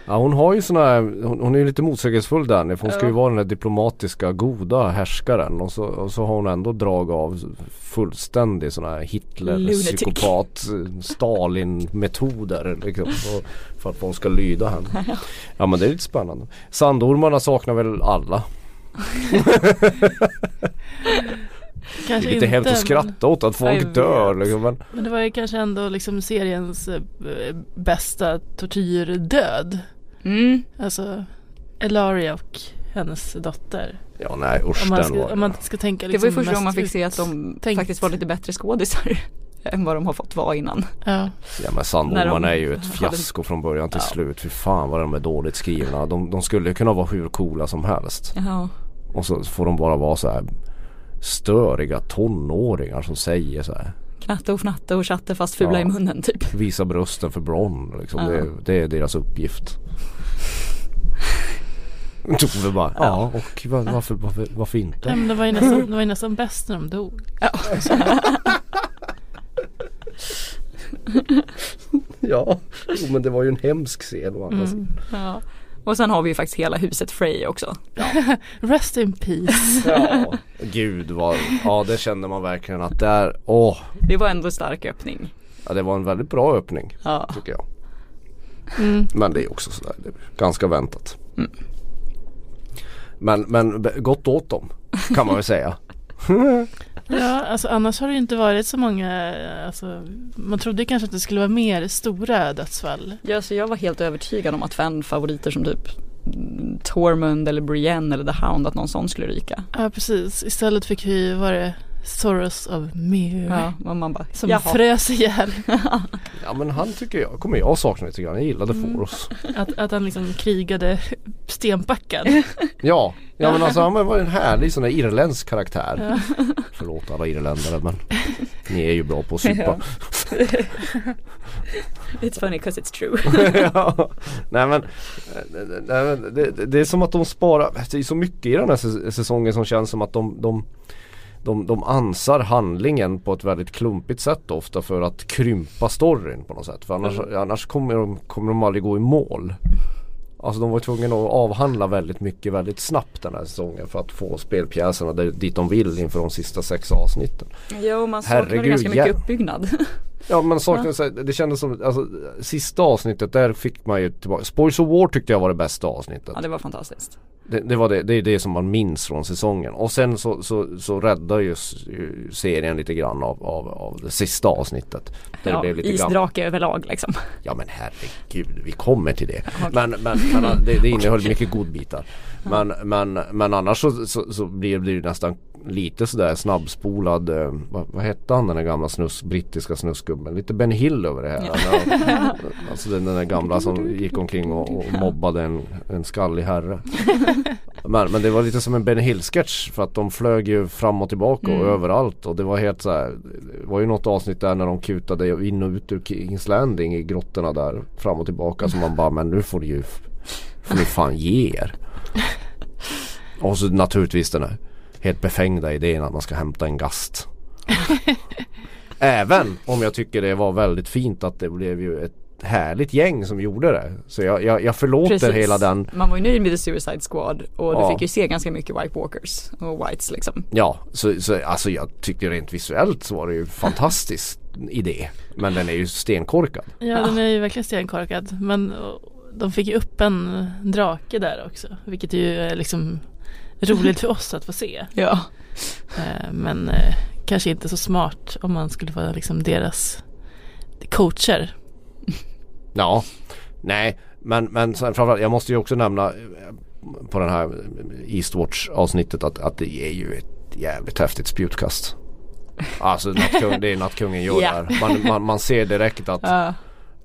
Ja hon har ju såna här, hon, hon är ju lite motsägelsefull Danny för hon ska ju vara den där diplomatiska goda härskaren och så, och så har hon ändå drag av fullständig sån här Hitler, Lunatic. psykopat, Stalin metoder liksom, för, för att hon ska lyda henne. Ja men det är lite spännande. Sandormarna saknar väl alla. Det Kanske är lite hemskt att skratta åt att folk dör liksom, men Men det var ju kanske ändå liksom seriens eh, bästa tortyrdöd. Mm. Alltså Elaria och hennes dotter. Ja nej usch Om man den ska, var om man ska tänka Det liksom var ju första mest gången man fick se att de tänkt. faktiskt var lite bättre skådisar. än vad de har fått vara innan. Ja, Ja men När Sandormarna de är ju ett hade- fiasko från början till Ja. slut. Fy fan vad de är dåligt skrivna. De, de skulle kunna vara hur coola som helst. Ja. Och så får de bara vara så här störiga tonåringar som säger så här. Knatte och fnatte och chatte fast fula Ja. i munnen typ. Visa brösten för Bronn liksom. Ja. Det, det är deras uppgift. Tove bara, ja, och va- varför, varför, varför Nej, inte? men det var ju nästan, det var ju nästan bäst när de dog. Ja, jo, men det var ju en hemsk scen å andra sidan. Ja. Och sen har vi ju faktiskt hela huset Frey också. Rest in peace. Ja, gud vad, ja det kände man verkligen att där, åh, Det var ändå en stark öppning. Ja, det var en väldigt bra öppning Ja. tycker jag. Mm. Men det är också sådär, det är ganska väntat. Men, men b- gott åt dem kan man väl säga. Ja, alltså annars har det ju inte varit så många, alltså, man trodde kanske att det skulle vara mer stora dödsfall. Ja, så jag var helt övertygad om att fanfavoriter som typ Tormund eller Brienne eller The Hound, att någon sån skulle ryka. Ja, precis. Istället fick vi, var det Soros of Mir Ja, och man bara, som jaha. frös ihjäl. Ja men han tycker jag, kommer jag sakna lite grann. Jag gillade Foros. Att, att han liksom krigade stenbackad. Ja, ja men alltså han var en härlig sån där irländsk karaktär. Förlåt alla irländare men ni är ju bra på att supa. It's funny 'cause it's true. ja. Nej men, nej, men det, det- är som att de sparar, det är så mycket i den här säs- säsongen som känns som att de, de de, de ansar handlingen på ett väldigt klumpigt sätt ofta för att krympa storyn på något sätt. För annars, annars kommer, de, kommer de aldrig gå i mål. Alltså de var tvungna att avhandla väldigt mycket väldigt snabbt den här säsongen för att få spelpjäserna där, dit de vill inför de sista sex avsnitten. och man saknade ganska mycket uppbyggnad. Ja men saknade, här, det kändes som, alltså sista avsnittet där fick man ju tillbaka, Spoils of War tyckte jag var det bästa avsnittet. ja, det var fantastiskt. Det, det var det, det är det som man minns från säsongen. Och sen så, så, så räddar ju serien lite grann av, av, av det sista avsnittet. Där det Ja, blev lite grann, isdrake överlag liksom. Ja men herregud, vi kommer till det. okej. Men, men, men det, det innehöll mycket godbitar. Men, men, men annars så, så, så blir det ju nästan lite sådär snabbspolad, eh, vad, vad hette han den där gamla snus, brittiska snusgubben? Lite Ben Hill över det här. Ja. Alltså den, den där gamla som gick omkring och, och mobbade en, en skallig herre. Men, men det var lite som en Ben Hill-sketch för att de flög ju fram och tillbaka och överallt och det var helt så här, Det var ju något avsnitt där när de kutade in och ut ur Kings Landing i grottorna där fram och tillbaka så man bara men nu får du ju får ni fan ge er. Och så naturligtvis den här helt befängda idén att man ska hämta en gast. Även om jag tycker det var väldigt fint att det blev ju ett härligt gäng som gjorde det. Så jag, jag, jag förlåter Precis. hela den Man var ju nöjd med The Suicide Squad och du Ja. fick ju se ganska mycket White Walkers och Whites liksom. Ja, så, så alltså jag tycker rent visuellt så var det ju fantastisk idé. Men den är ju stenkorkad. Ja, den är ju verkligen stenkorkad. Men de fick ju upp en drake där också. Vilket ju är liksom roligt för oss att få se. Ja. Eh, Men eh, kanske inte så smart om man skulle vara liksom deras coacher. Ja, nej, men, men framförallt jag måste ju också nämna eh, på den här Eastwatch avsnittet att, att det är ju ett jävligt häftigt spjutkast. Alltså nattkung, det är nattkungen gör Ja. där. Man, man, man ser direkt att.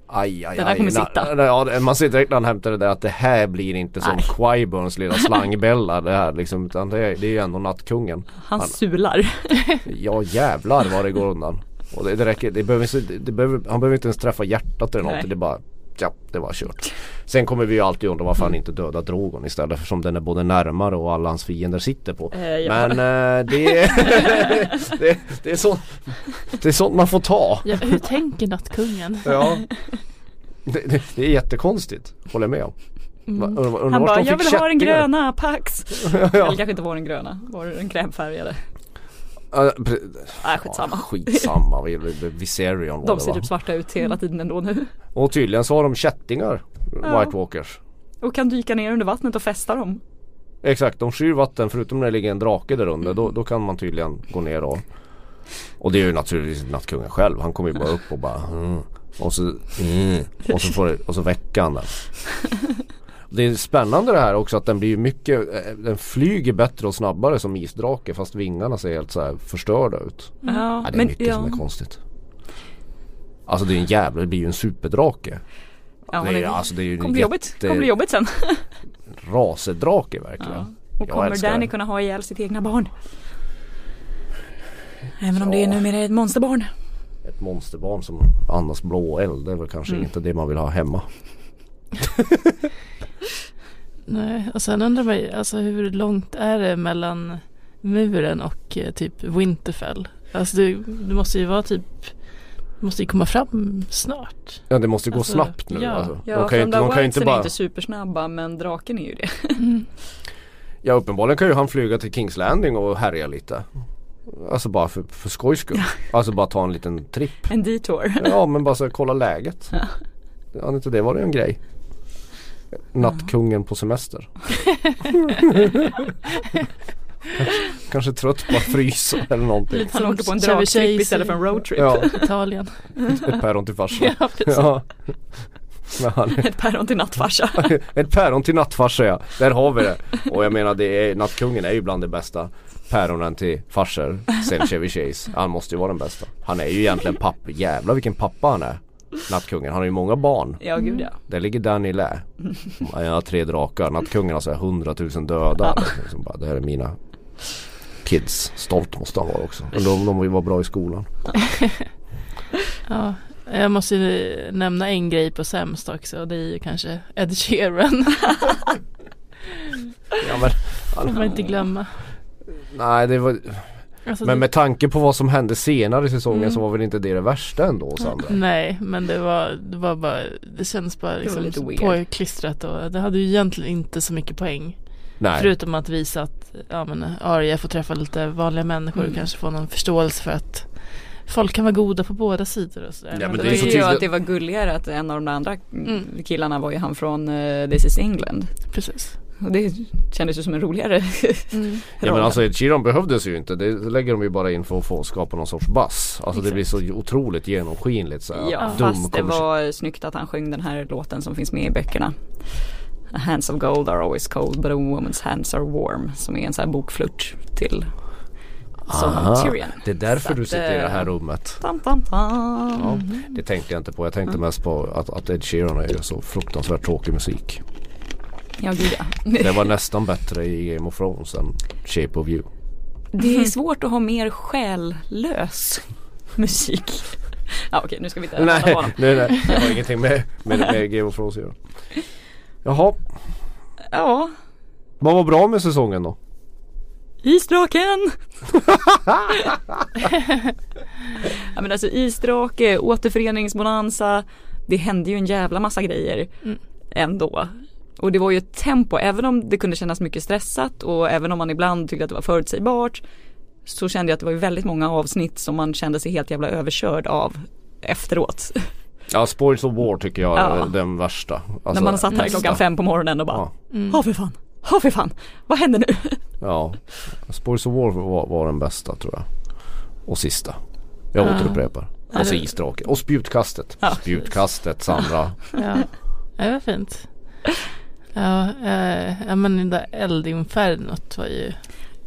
Aj, aj, Den här aj. kommer Na- sitta. Ja, man ser direkt när han hämtar det där att det här blir inte som Nej. Quibons lilla slangbella det här liksom. Utan det är, det är ju ändå nattkungen. Han Han- sular. Ja jävlar vad det går undan. Och det, det räcker, det behöver, det behöver, han behöver inte ens träffa hjärtat eller Nej. någonting. Det är bara, ja det var kört. Sen kommer vi ju alltid undra varför han inte dödar Drogon istället för som den är både närmare och alla hans fiender sitter på. Eh, ja. Men eh, det, det, det, är så, det är sånt man får ta. Ja, hur tänker nattkungen? Ja. Det, det, det är jättekonstigt, håller jag med om. Mm. Han bara, jag vill ha den kättingar." gröna, Pax. ja. Eller kanske inte var den gröna, var den krämfärgade? Nej, skitsamma. Ja, skitsamma, vi- vi- Viserion De ser typ svarta ut hela tiden ändå nu. Och tydligen så har de kättingar, Ja. White Walkers. Och kan dyka ner under vattnet och fästa dem. Exakt, de skyr vatten förutom när det ligger en drake där under. Då, då kan man tydligen gå ner och Och det är ju naturligtvis nattkungen själv. Han kommer ju bara upp och bara mm. Och så mm. och, så får och så väcker han den. Det är spännande det här också att den blir mycket eh, Den flyger bättre och snabbare som isdrake fast vingarna ser helt så förstörda ut. Ja, Ja, det är mycket som är konstigt. Alltså det är en jävla, det blir ju en superdrake. Ja, det, är, det alltså, det är kommer bli jobbigt, kommer bli jobbigt sen. rasedrake verkligen. Ja. Och kommer Danny kunna ha ihjäl sitt egna barn? Även om det är numera ett monsterbarn. Ett monsterbarn som andas blå eld. Det är väl kanske Mm. inte det man vill ha hemma. Nej, och sen undrar man ju, alltså hur långt är det mellan muren och eh, typ Winterfell? Alltså det, det måste ju vara typ, måste ju komma fram snart. Ja det måste ju gå Alltså, snabbt nu. ja. Alltså. Ja, de kan ju inte, de kan ju inte är bara... inte supersnabba men draken är ju det. Ja uppenbarligen kan ju han flyga till Kings Landing och härja lite. Alltså bara för, för skojs skull. Alltså bara ta en liten tripp. En detour. Ja men bara så kolla läget. Ja inte det var det en grej. Nattkungen på semester. Kanske trött på att frysa eller någonting. Lite Han som åker på en Chevy dragtrip Chase istället för en roadtrip. Ja, Italien. ett päron till farsa. Ja. Ja. Ett päron till nattfarsa. ett päron till nattfarsa ja, där har vi det. Och jag menar det är, nattkungen är ju bland de bästa päronen till farsor sen Chevy Chase. Han måste ju vara den bästa. Han är ju egentligen pappa, jävlar vilken pappa han är. Nattkungen, han har ju många barn. Ja gud ja. Där ligger Danny lä. Han har tre drakar, nattkungen har så här 100 000 döda. Liksom bara, det här är mina kids. Stolt måste han vara också. Och de, de var bra i skolan. Ja, jag måste ju nämna en grej på sämst också och det är ju kanske Ed Sheeran. Ja, men, får man inte glömma. nej det var, Alltså, men det- med tanke på vad som hände senare i säsongen Mm. så var väl inte det det värsta ändå Sandra? Nej men det var, det var bara, det känns bara liksom påklistrat och det hade ju egentligen inte så mycket poäng. Nej. Förutom att visa att ja, men Arya får träffa lite vanliga människor och Mm. kanske få någon förståelse för att folk kan vara goda på båda sidor och sådär. Ja, men Det, det är var så ju tydligt- att det var gulligare att en av de andra Mm. killarna var ju han från uh, This is England. Precis. Och det kändes ju som en roligare Mm. Ja men alltså Ed Sheeran behövdes ju inte. Det lägger de ju bara in för att få skapa någon sorts bass. Alltså det blir så otroligt genomskinligt så. Ja, Dum fast det var snyggt att han sjöng den här låten som finns med i böckerna. Hands of gold are always cold but a woman's hands are warm. Som är en sån här bokflört till Aha. Det är därför Så du att, sitter i det här eh, rummet. Tam, tam, tam. Ja, det tänkte jag inte på. Jag tänkte mest på att, att Ed Sheeran är så fruktansvärt tråkig musik. Ja, gud ja. Det var nästan bättre i Game of Thrones än Shape of You. Det är svårt att ha mer själlös musik. Ja okej nu ska vi inte Nej, nej, nej. Det har ingenting med, med, med Game of Thrones att göra. Jaha, Ja, vad var bra med säsongen då? Isdraken! ja men alltså isdrake, återföreningsbonanza. Det hände ju en jävla massa grejer Mm. ändå. Och det var ju ett tempo, även om det kunde kännas mycket stressat och även om man ibland tyckte att det var förutsägbart. Så kände jag att det var ju väldigt många avsnitt som man kände sig helt jävla överkörd av efteråt. Ja, Spoils of War tycker jag Ja. är den värsta. Alltså, När man har satt här nästa. klockan fem på morgonen och bara, Ja. Mm. för fan, ja för fan, vad händer nu? Ja, Spoils of War var, var den bästa tror jag. Och sista. Jag Ja. återupprepar. Och så det- isdrake. Och spjutkastet. Ja. Spjutkastet Sandra. Ja, det var fint. Ja, eh, ja men det där eldinfernot var ju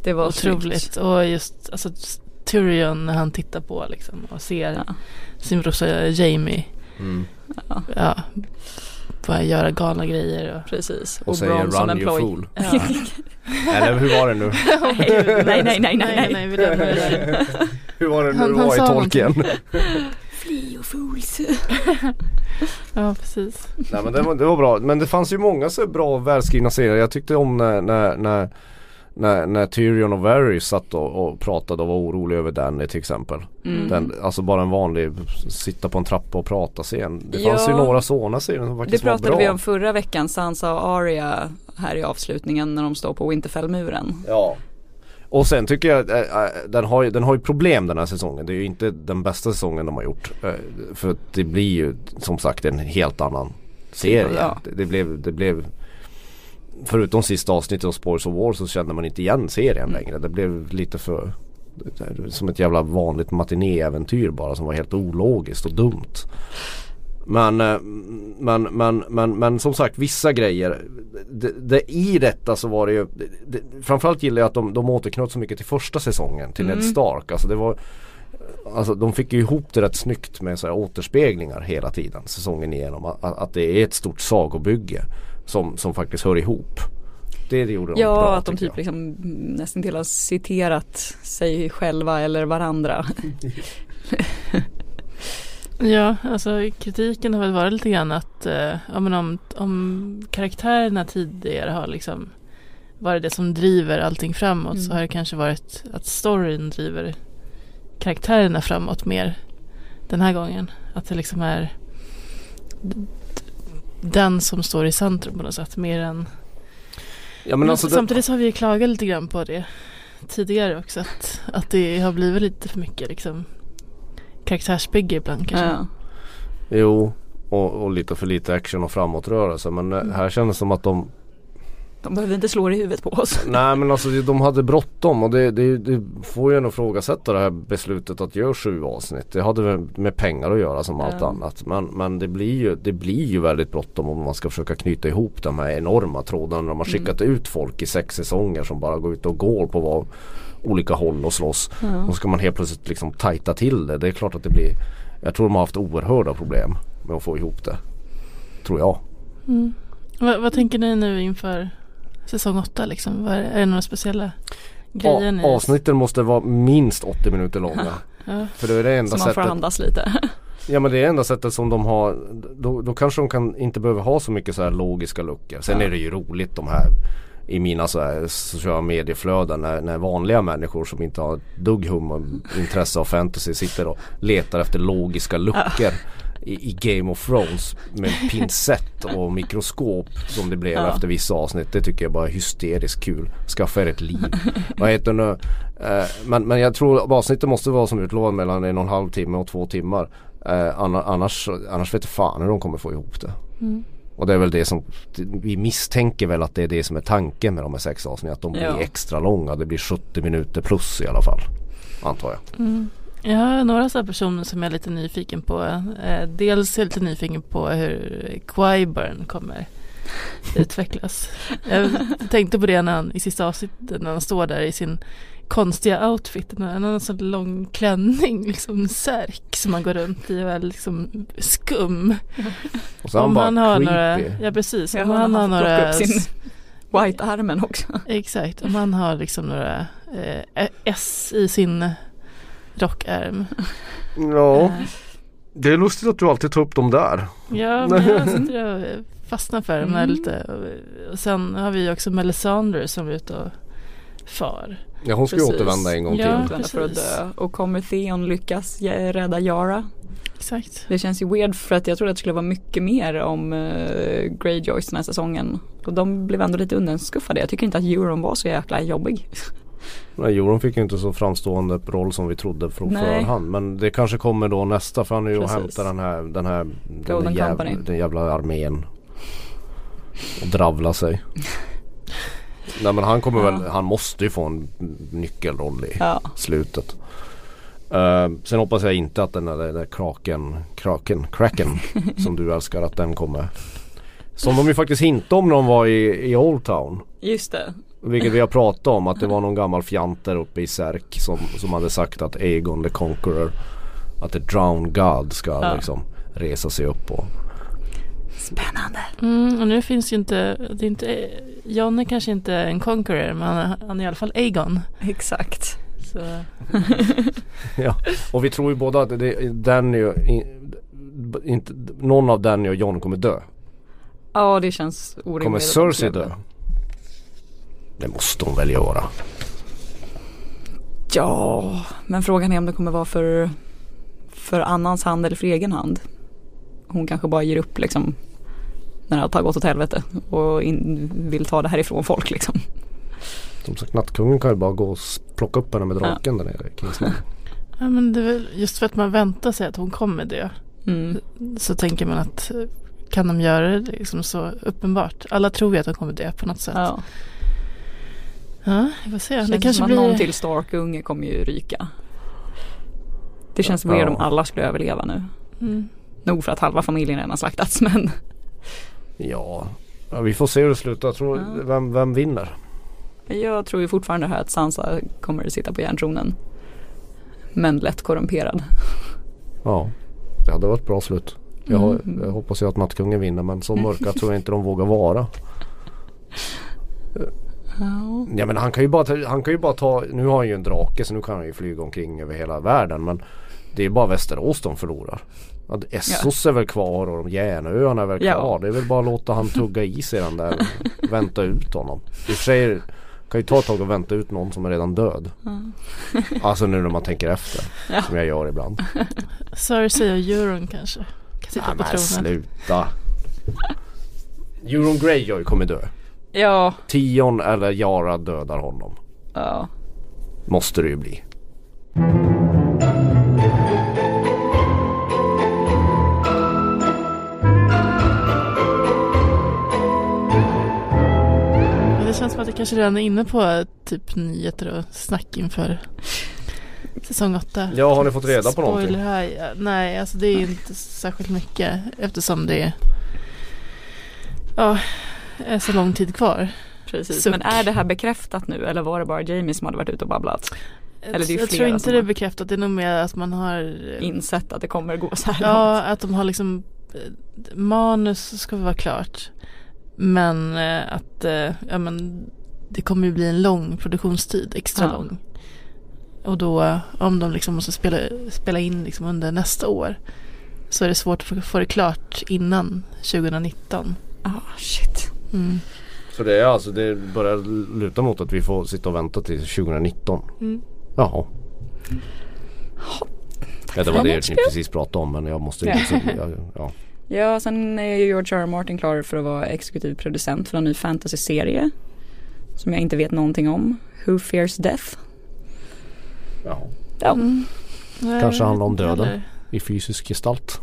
Det var otroligt. snyggt. Och just alltså Tyrion när han tittar på liksom och ser Ja. sin brorsa Jamie Mm. ja, börja göra galna grejer. Och, Precis. Och säger Bronson run you Ploy. fool. ja. Eller hur var det nu? nej, nej, nej, nej, nej, nej. nej. Hur var det nu Han- det han var i tolken? Flee och fools. Ja, precis. Nej men det var, det var bra. Men det fanns ju många så bra välskrivna serier. Jag tyckte om när, när, när, när, när Tyrion och Varys satt och, och pratade och var oroliga över Danny till exempel. Mm. Den, alltså bara en vanlig sitta på en trappa och prata scen. Det Ja. fanns ju några sådana serier som Det faktiskt var pratade bra. vi om förra veckan, Sansa och Arya här i avslutningen när de står på Winterfellmuren. Ja. Och sen tycker jag äh, äh, den, har, den har ju problem den här säsongen. Det är ju inte den bästa säsongen de har gjort. Äh, för att det blir ju som sagt en helt annan serie. Ja. Det, det, blev, det blev Förutom sista avsnittet av Spoils of War så kände man inte igen serien längre. Det blev lite för Som ett jävla vanligt matinéäventyr bara som var helt ologiskt och dumt. Men, eh, men, men, men, men som sagt vissa grejer det, det, I detta så var det ju det, Framförallt gillar jag att de, de återknöt så mycket till första säsongen till Ned Mm. Stark. Alltså det var Alltså de fick ju ihop det rätt snyggt med så här återspeglingar hela tiden säsongen igenom. Att, att det är ett stort sagobygge som, som faktiskt hör ihop. Det, det gjorde de Ja, bra att de typ liksom nästan till har citerat sig själva eller varandra. Ja, alltså kritiken har väl varit lite grann att eh, ja, men om, om karaktärerna tidigare har liksom varit det som driver allting framåt så Mm. har det kanske varit att storyn driver karaktärerna framåt mer den här gången. Att det liksom är den som står i centrum på något sätt mer än Ja men alltså det, Samtidigt så har vi ju klagat lite grann på det tidigare också att, att det har blivit lite för mycket liksom karaktärsbygge ibland kanske. Ja. Jo, och, och lite för lite action och framåtrörelse. Men eh, här kändes det som att de De behöver inte slå det i huvudet på oss. Nej men alltså de hade bråttom och det, det, det får ju en ifrågasätta det här beslutet att göra sju avsnitt. Det hade väl med pengar att göra som allt Ja. annat. Men, men det, blir ju, det blir ju väldigt bråttom om man ska försöka knyta ihop de här enorma trådarna. De har skickat ut folk i sex säsonger som bara går ut och går på var, olika håll och slåss. Ja. Och ska man helt plötsligt liksom tajta till det. Det är klart att det blir Jag tror de har haft oerhörda problem med att få ihop det. Tror jag. Mm. Vad, vad tänker ni nu inför säsong åtta liksom? Vad är, det några speciella grejer A- ni avsnitten måste vara minst 80 minuter långa. Ja. För det är det enda Så man får andas lite. Ja men det är enda sättet som de har Då, då kanske de kan inte behöver ha så mycket så här logiska luckor. Sen Ja. är det ju roligt de här i mina så här sociala medieflöden när, när vanliga människor som inte har dugg hum och intresse av fantasy sitter och letar efter logiska luckor i, Game of Thrones med pincett och mikroskop som det blev Ja. efter vissa avsnitt. Det tycker jag bara är hysteriskt kul. Skaffa er ett liv. Vad heter nu? Eh, men, men jag tror avsnittet måste vara som utlovat mellan en och en halv timme och två timmar. Eh, anna- annars, annars vet jag fan hur de kommer få ihop det. Mm. Och det är väl det som Vi misstänker väl att det är det som är tanken med de här sex avsnitten. Att de blir Ja. extra långa. Det blir 70 minuter plus i alla fall. Antar jag. Mm. Jag har några så här personer som jag är lite nyfiken på. Eh, dels är jag lite nyfiken på hur Qyburn kommer utvecklas. Jag tänkte på det när han, i sista avsnittet när han står där i sin konstiga outfit. Han har en sån lång klänning, liksom en särk som han går runt i och är liksom skum. Och så är han Om bara han har några, creepy. ja precis, Ja, om han han har några upp sin white-armen också. Exakt, om han har liksom några eh, S i sin rockärm. Ja, det är lustigt att du alltid tar upp dem där. Ja, men jag sitter och fastnar för Mm. lite. Och sen har vi också Melisandre som är ute och far. Ja hon ska Precis. återvända en gång Ja. till. Återvända för att dö. Och kommer Theon lyckas rädda Yara? Exakt. Det känns ju weird för att jag trodde att det skulle vara mycket mer om uh, Greyjoys den här säsongen. Och de blev ändå lite undanskuffade. Jag tycker inte att Euron var så jäkla jobbig. Nej, Joron fick ju inte så framstående roll som vi trodde från Nej. förhand. Men det kanske kommer då nästa för han är ju och hämtar den här, den här den, Company. den jävla armén. Och dravla sig. Nej men han kommer Ja. väl, han måste ju få en nyckelroll i Ja, slutet. Eh, sen hoppas jag inte att den där, den där kraken, kraken, kraken som du älskar att den kommer. Som de ju faktiskt hintade om när de var i, i Old Town. just det. Vilket vi har pratat om att det var någon gammal fjant där uppe i Särk som, som hade sagt att Aegon the Conqueror Att the drowned God ska Ja. liksom resa sig upp och Spännande. Mm, och nu finns ju inte, det är inte, John är kanske inte en conqueror men han är, i alla fall Aegon. Exakt. Så, Ja Och vi tror ju båda att det, Danny och, i- inte, Någon av Danny och John kommer dö Ja, det känns orimligt. Kommer Cersei dö? Det måste hon väl göra Ja, men frågan är om det kommer vara för, för annans hand eller för egen hand. Hon kanske bara ger upp liksom när allt har gått åt helvete och in, vill ta det här ifrån folk liksom. Som sagt Nattkungen kan ju bara gå och plocka upp henne med draken där nere i Kingsland ja men det är väl just för att man väntar sig att hon kommer dö. Mm. Så tänker man att kan de göra det liksom så uppenbart? Alla tror ju att de kommer dö på något sätt. Ja, Ja. vi får se. Känns det kanske som blir... att någon till Stark-unge kommer ju ryka. Det känns Ja. weird om alla skulle överleva nu. Mm. Nog för att halva familjen redan har slaktats men Ja, ja vi får se hur det slutar. Jag tror, Ja. vem, vem vinner? jag tror ju fortfarande här att Sansa kommer att sitta på järntronen. Men lätt korrumperad. Ja, det hade varit bra slut. Jag, Mm. jag hoppas ju att Nattkungen vinner men så mörka tror jag inte de vågar vara. Ja. Ja men han kan ju bara ta, han kan ju bara ta, nu har han ju en drake så nu kan han ju flyga omkring över hela världen men det är bara Västerås de förlorar. Ja, Essos är väl kvar och de Järnöarna är väl Ja. kvar. Det är väl bara att låta han tugga i sig den där och vänta ut honom. I och för sig kan ju ta ett tag och vänta ut någon som är redan död. Alltså nu när man tänker efter. Ja. Som jag gör ibland. Cersei och Euron kanske. Kan sitta Ja, på men tronen. sluta. Euron Greyjoy kommer dö. Ja. Tion eller Yara dödar honom. ja. Måste det ju bli. Känns som att vi kanske redan är inne på typ nyheter och snack inför säsong 8. Ja, har ni fått reda på någonting? Här, nej alltså det är inte särskilt mycket eftersom det är Ja, är så lång tid kvar. Precis, Suck. men är det här bekräftat nu eller var det bara Jamie som hade varit ute och babblat? Eller det är jag flera tror inte som det är bekräftat, det är nog mer att man har Insett att det kommer gå så här Ja, långt. att de har liksom eh, manus ska vara klart. Men eh, att eh, ja, men, det kommer ju bli en lång produktionstid, extra Ja. lång. Och då om de liksom måste spela, spela in liksom under nästa år så är det svårt att få- det klart innan 2019. Ah, shit. Mm. Så det är alltså, det börjar luta mot att vi får sitta och vänta till 2019. Mm. Jaha. Ja, det var det ni precis pratade om men jag måste ju Ja. Ja, ja. Ja, sen är ju George R. R. Martin klar för att vara exekutiv producent för en ny fantasy-serie. Som jag inte vet någonting om. Who Fears Death. Jaha. Ja. Mm. Kanske handlar om döden. heller. I fysisk gestalt.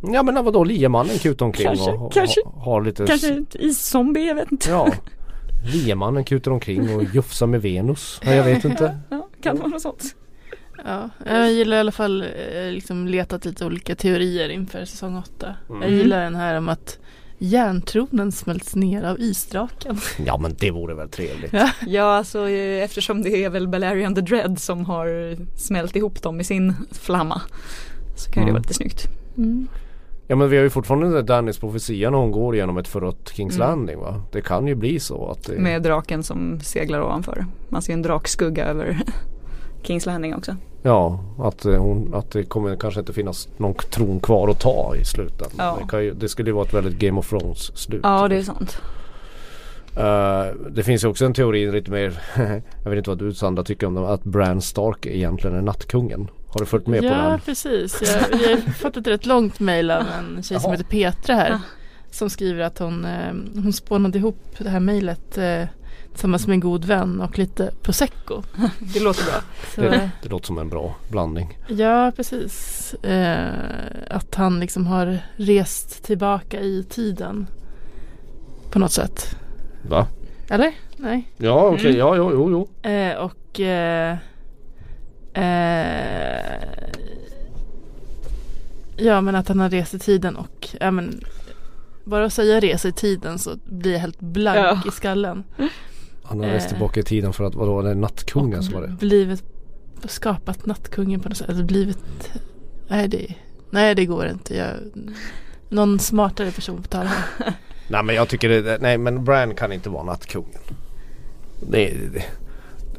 ja men vadå, liemannen kutar omkring Kanske, och, och kanske. ha- har lite Kanske ett iszombie, jag vet inte. Ja. Liemannen kutar omkring och jufsar med Venus. Ja, jag vet inte. Ja, kan vara något sånt. Ja, jag gillar i alla fall eh, liksom letat lite olika teorier inför säsong 8. Mm. Jag gillar den här om att järntronen smälts ner av isdraken. Ja men det vore väl trevligt. Ja. Ja, alltså eh, eftersom det är väl Balerion the Dread som har smält ihop dem i sin flamma. Så kan ju det Mm. vara lite snyggt. Ja men vi har ju fortfarande Dannys profetia när hon går genom ett förött Kings Mm. Landing va. Det kan ju bli så att det... Med draken som seglar ovanför. Man ser en drakskugga över Kings Landing också. Ja, att, eh, hon, att det kommer kanske inte finnas någon tron kvar att ta i slutändan. Ja. Det, kan ju, det skulle ju vara ett väldigt Game of Thrones slut. Ja, det är sant. Eh, det finns ju också en teori lite mer, jag vet inte vad du Sandra tycker om det, att Bran Stark egentligen är nattkungen. Har du följt med på ja, den? precis. Jag, jag har fått ett rätt långt mejl av en tjej som heter Petra här. Som skriver att hon, eh, hon spånade ihop det här mejlet tillsammans med en god vän och lite prosecco. Det låter bra. Så, Det, det låter som en bra blandning. Ja, precis. Eh, att han liksom har rest tillbaka i tiden. På något sätt. Va? Eller? Nej. Ja okej, Mm. ja jo jo. jo. Eh, och eh, eh, Ja men att han har rest i tiden och ja, men, Bara att säga resa i tiden så blir jag helt blank Ja. i skallen. Han har rest tillbaka i tiden för att vadå, det är nattkungen som var det? blivit skapat nattkungen på något sätt. Alltså blivit Nej det, nej, det går inte. Jag, någon smartare person på tal här. Nej men jag tycker det, nej men Bran kan inte vara nattkungen. Det, det,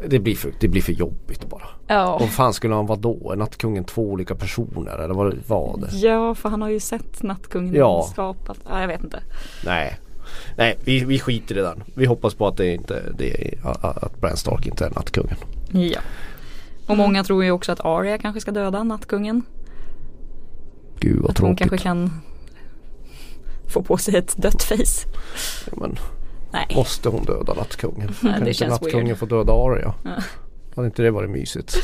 det, blir för, det blir för jobbigt bara. Ja. Och fan skulle han vara då? Är nattkungen två olika personer eller vad var det? Ja, för han har ju sett Nattkungen Ja. skapat. Ja, jag vet inte. Nej. Nej vi, vi skiter i den. Vi hoppas på att det inte det är, att Bran Stark inte är nattkungen. Ja. Och många tror ju också att Arya kanske ska döda Nattkungen. Gud vad Att hon tråkigt. kanske kan få på sig ett dött face. Ja, men Nej. måste hon döda nattkungen? Nej, kan inte nattkungen weird. få döda Arya? Ja. Hade inte det varit mysigt?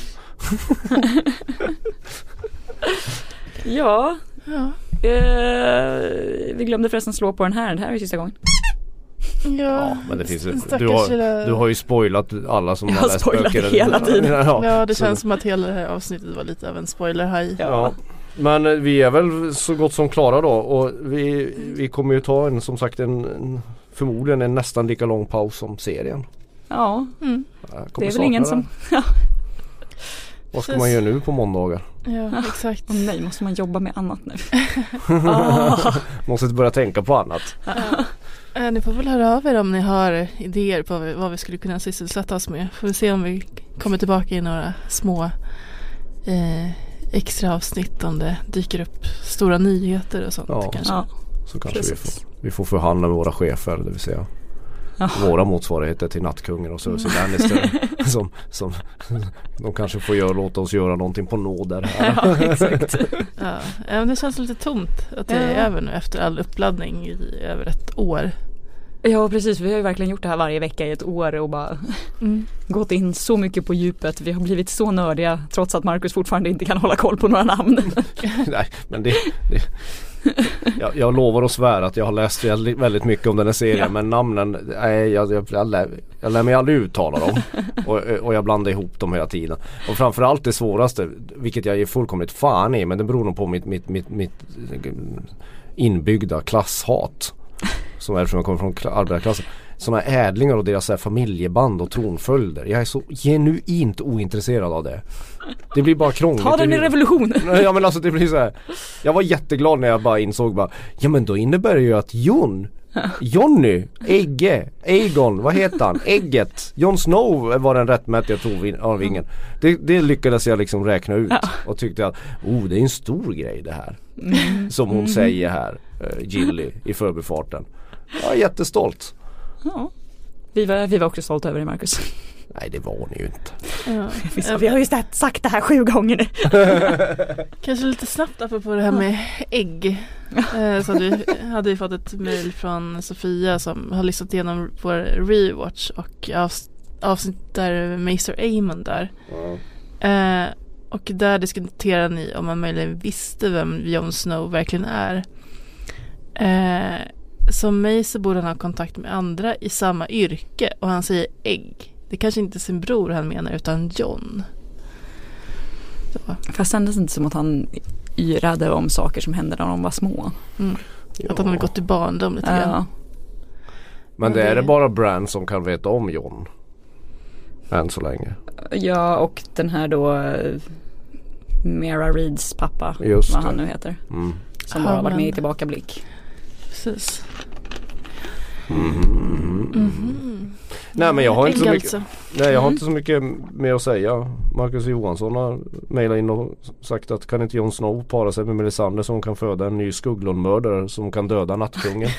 Ja, Ja, eh, vi glömde förresten slå på den här. Det här är sista gången. ja, Ja men det finns du har, lilla- du har ju spoilat alla som Jag har läst spoilat böcker. hela tiden. Ja, Ja det så- känns som att hela det här avsnittet var lite av en spoiler här Ja. Men eh, vi är väl så gott som klara då och vi, vi kommer ju ta en som sagt en, en förmodligen en nästan lika lång paus som serien. Ja, Mm. Det är väl ingen det. som... Vad ska Precis. man göra nu på måndagar? Ja exakt. Åh nej, måste man jobba med annat nu? Ah. Måste börja tänka på annat. Eh, Ni får väl höra av er om ni har idéer på vad vi- skulle kunna sysselsätta oss med. Får vi se om vi kommer tillbaka i några små eh, extra avsnitt om det dyker upp stora nyheter och sånt Ja. kanske. Ja, Så kanske vi får, vi får förhandla med våra chefer, det vill säga Ja. våra motsvarigheter till nattkungen och Cersei Lannister. som, som, de kanske får göra, låta oss göra någonting på nåder här. ja exakt. Ja. men det känns lite tomt att det är Ja. över nu efter all uppladdning i över ett år. Ja precis, vi har ju verkligen gjort det här varje vecka i ett år och bara Mm. gått in så mycket på djupet. Vi har blivit så nördiga trots att Marcus fortfarande inte kan hålla koll på några namn. Nej men det, det jag, jag lovar och svär att jag har läst väldigt, mycket om den här serien Ja. men namnen, nej jag, jag, jag, lär, jag lär mig aldrig uttala dem. och, och jag blandar ihop dem hela tiden. Och framförallt det svåraste, vilket jag är fullkomligt fan i men det beror nog på mitt, mitt, mitt, mitt inbyggda klasshat. Som är eftersom jag kommer från kla- arbetarklassen. Sådana ädlingar och deras så familjeband och tronföljder. Jag är så genuint ointresserad av det. Det blir bara krångligt. Ta den i revolutionen. Ja men alltså det blir så här. Jag var jätteglad när jag bara insåg bara Ja men då innebär det ju att Jon Jonny, Egge, Aegon, vad heter han? Ägget, Jon Snow var den rättmätiga tronarvingen. Det, det lyckades jag liksom räkna ut och tyckte att oh det är en stor grej det här. Som hon säger här, eh, Gilly i förbifarten. Jag är jättestolt. Ja. Vi, var, vi var också stolta över dig Marcus. Nej det var ni ju inte. Ja. Vi, har ju sagt- det här sju gånger nu. Kanske lite snabbt apropå det här med ägg. Eh, Så hade vi, hade vi fått ett mail från Sofia som har lyssnat igenom vår rewatch och avs- avsnitt där Maester Aemon där. Eh, och där diskuterar ni om man möjligen visste vem Jon Snow verkligen är. Eh, som mig så borde han ha kontakt med andra i samma yrke och han säger ägg. Det kanske inte är sin bror han menar utan John. Så. Fast kändes det inte som att han yrade om saker som hände när de var små. Att han hade gått i barndom lite grann. Ja. Men det är det- bara Bran som kan veta om Jon. Än så länge. ja och den här då Mera Reeds pappa, Just vad det. han nu heter. Mm. Som bara har varit med i tillbakablick. Precis. Nej men jag har inte så mycket, alltså. nej, jag har Mm. inte så mycket mer att säga. Marcus Johansson har mejlat in och sagt att kan inte Jon Snow para sig med Melisandre så hon kan föda en ny Skugglund-mördare som kan döda nattkungen.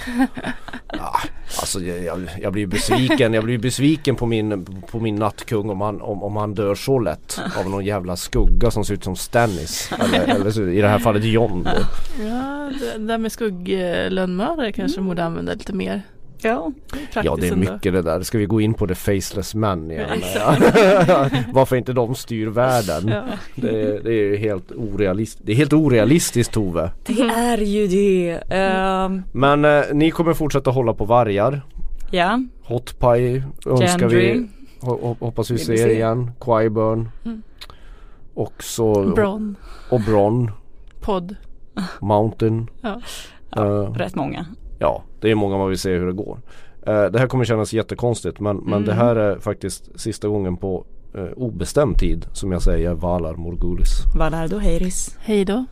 ja, alltså jag, jag, jag blir besviken. Jag blir besviken på min, på min nattkung om han, om, om han dör så lätt av någon jävla skugga som ser ut som Stannis. Eller, eller i det här fallet Jon då. Ja, det där med skugglönnmördare kanske borde använda lite mer. Ja. Praktiskt Ja det är ändå. mycket det där. Ska vi gå in på the faceless man igen? Varför inte de styr världen? Ja. Det, är- det är helt orealistiskt. Det är helt orealistiskt Tove. Det är ju det. Ehm, Men eh, ni kommer fortsätta hålla på vargar. ja, Hot Pie önskar Gendry. vi. Ho- ho- hoppas vi vi ser se. igen. Qyburn. Mm. Och så Bron, och Bron. podd. Mountain. Ja. Eh, rätt många. Ja, det är många man vill se hur det går. Eh, det här kommer kännas jättekonstigt men, men Mm. det här är faktiskt sista gången på eh, obestämd tid som jag säger Valar Morgulis. Valardo Heiris. Hej då.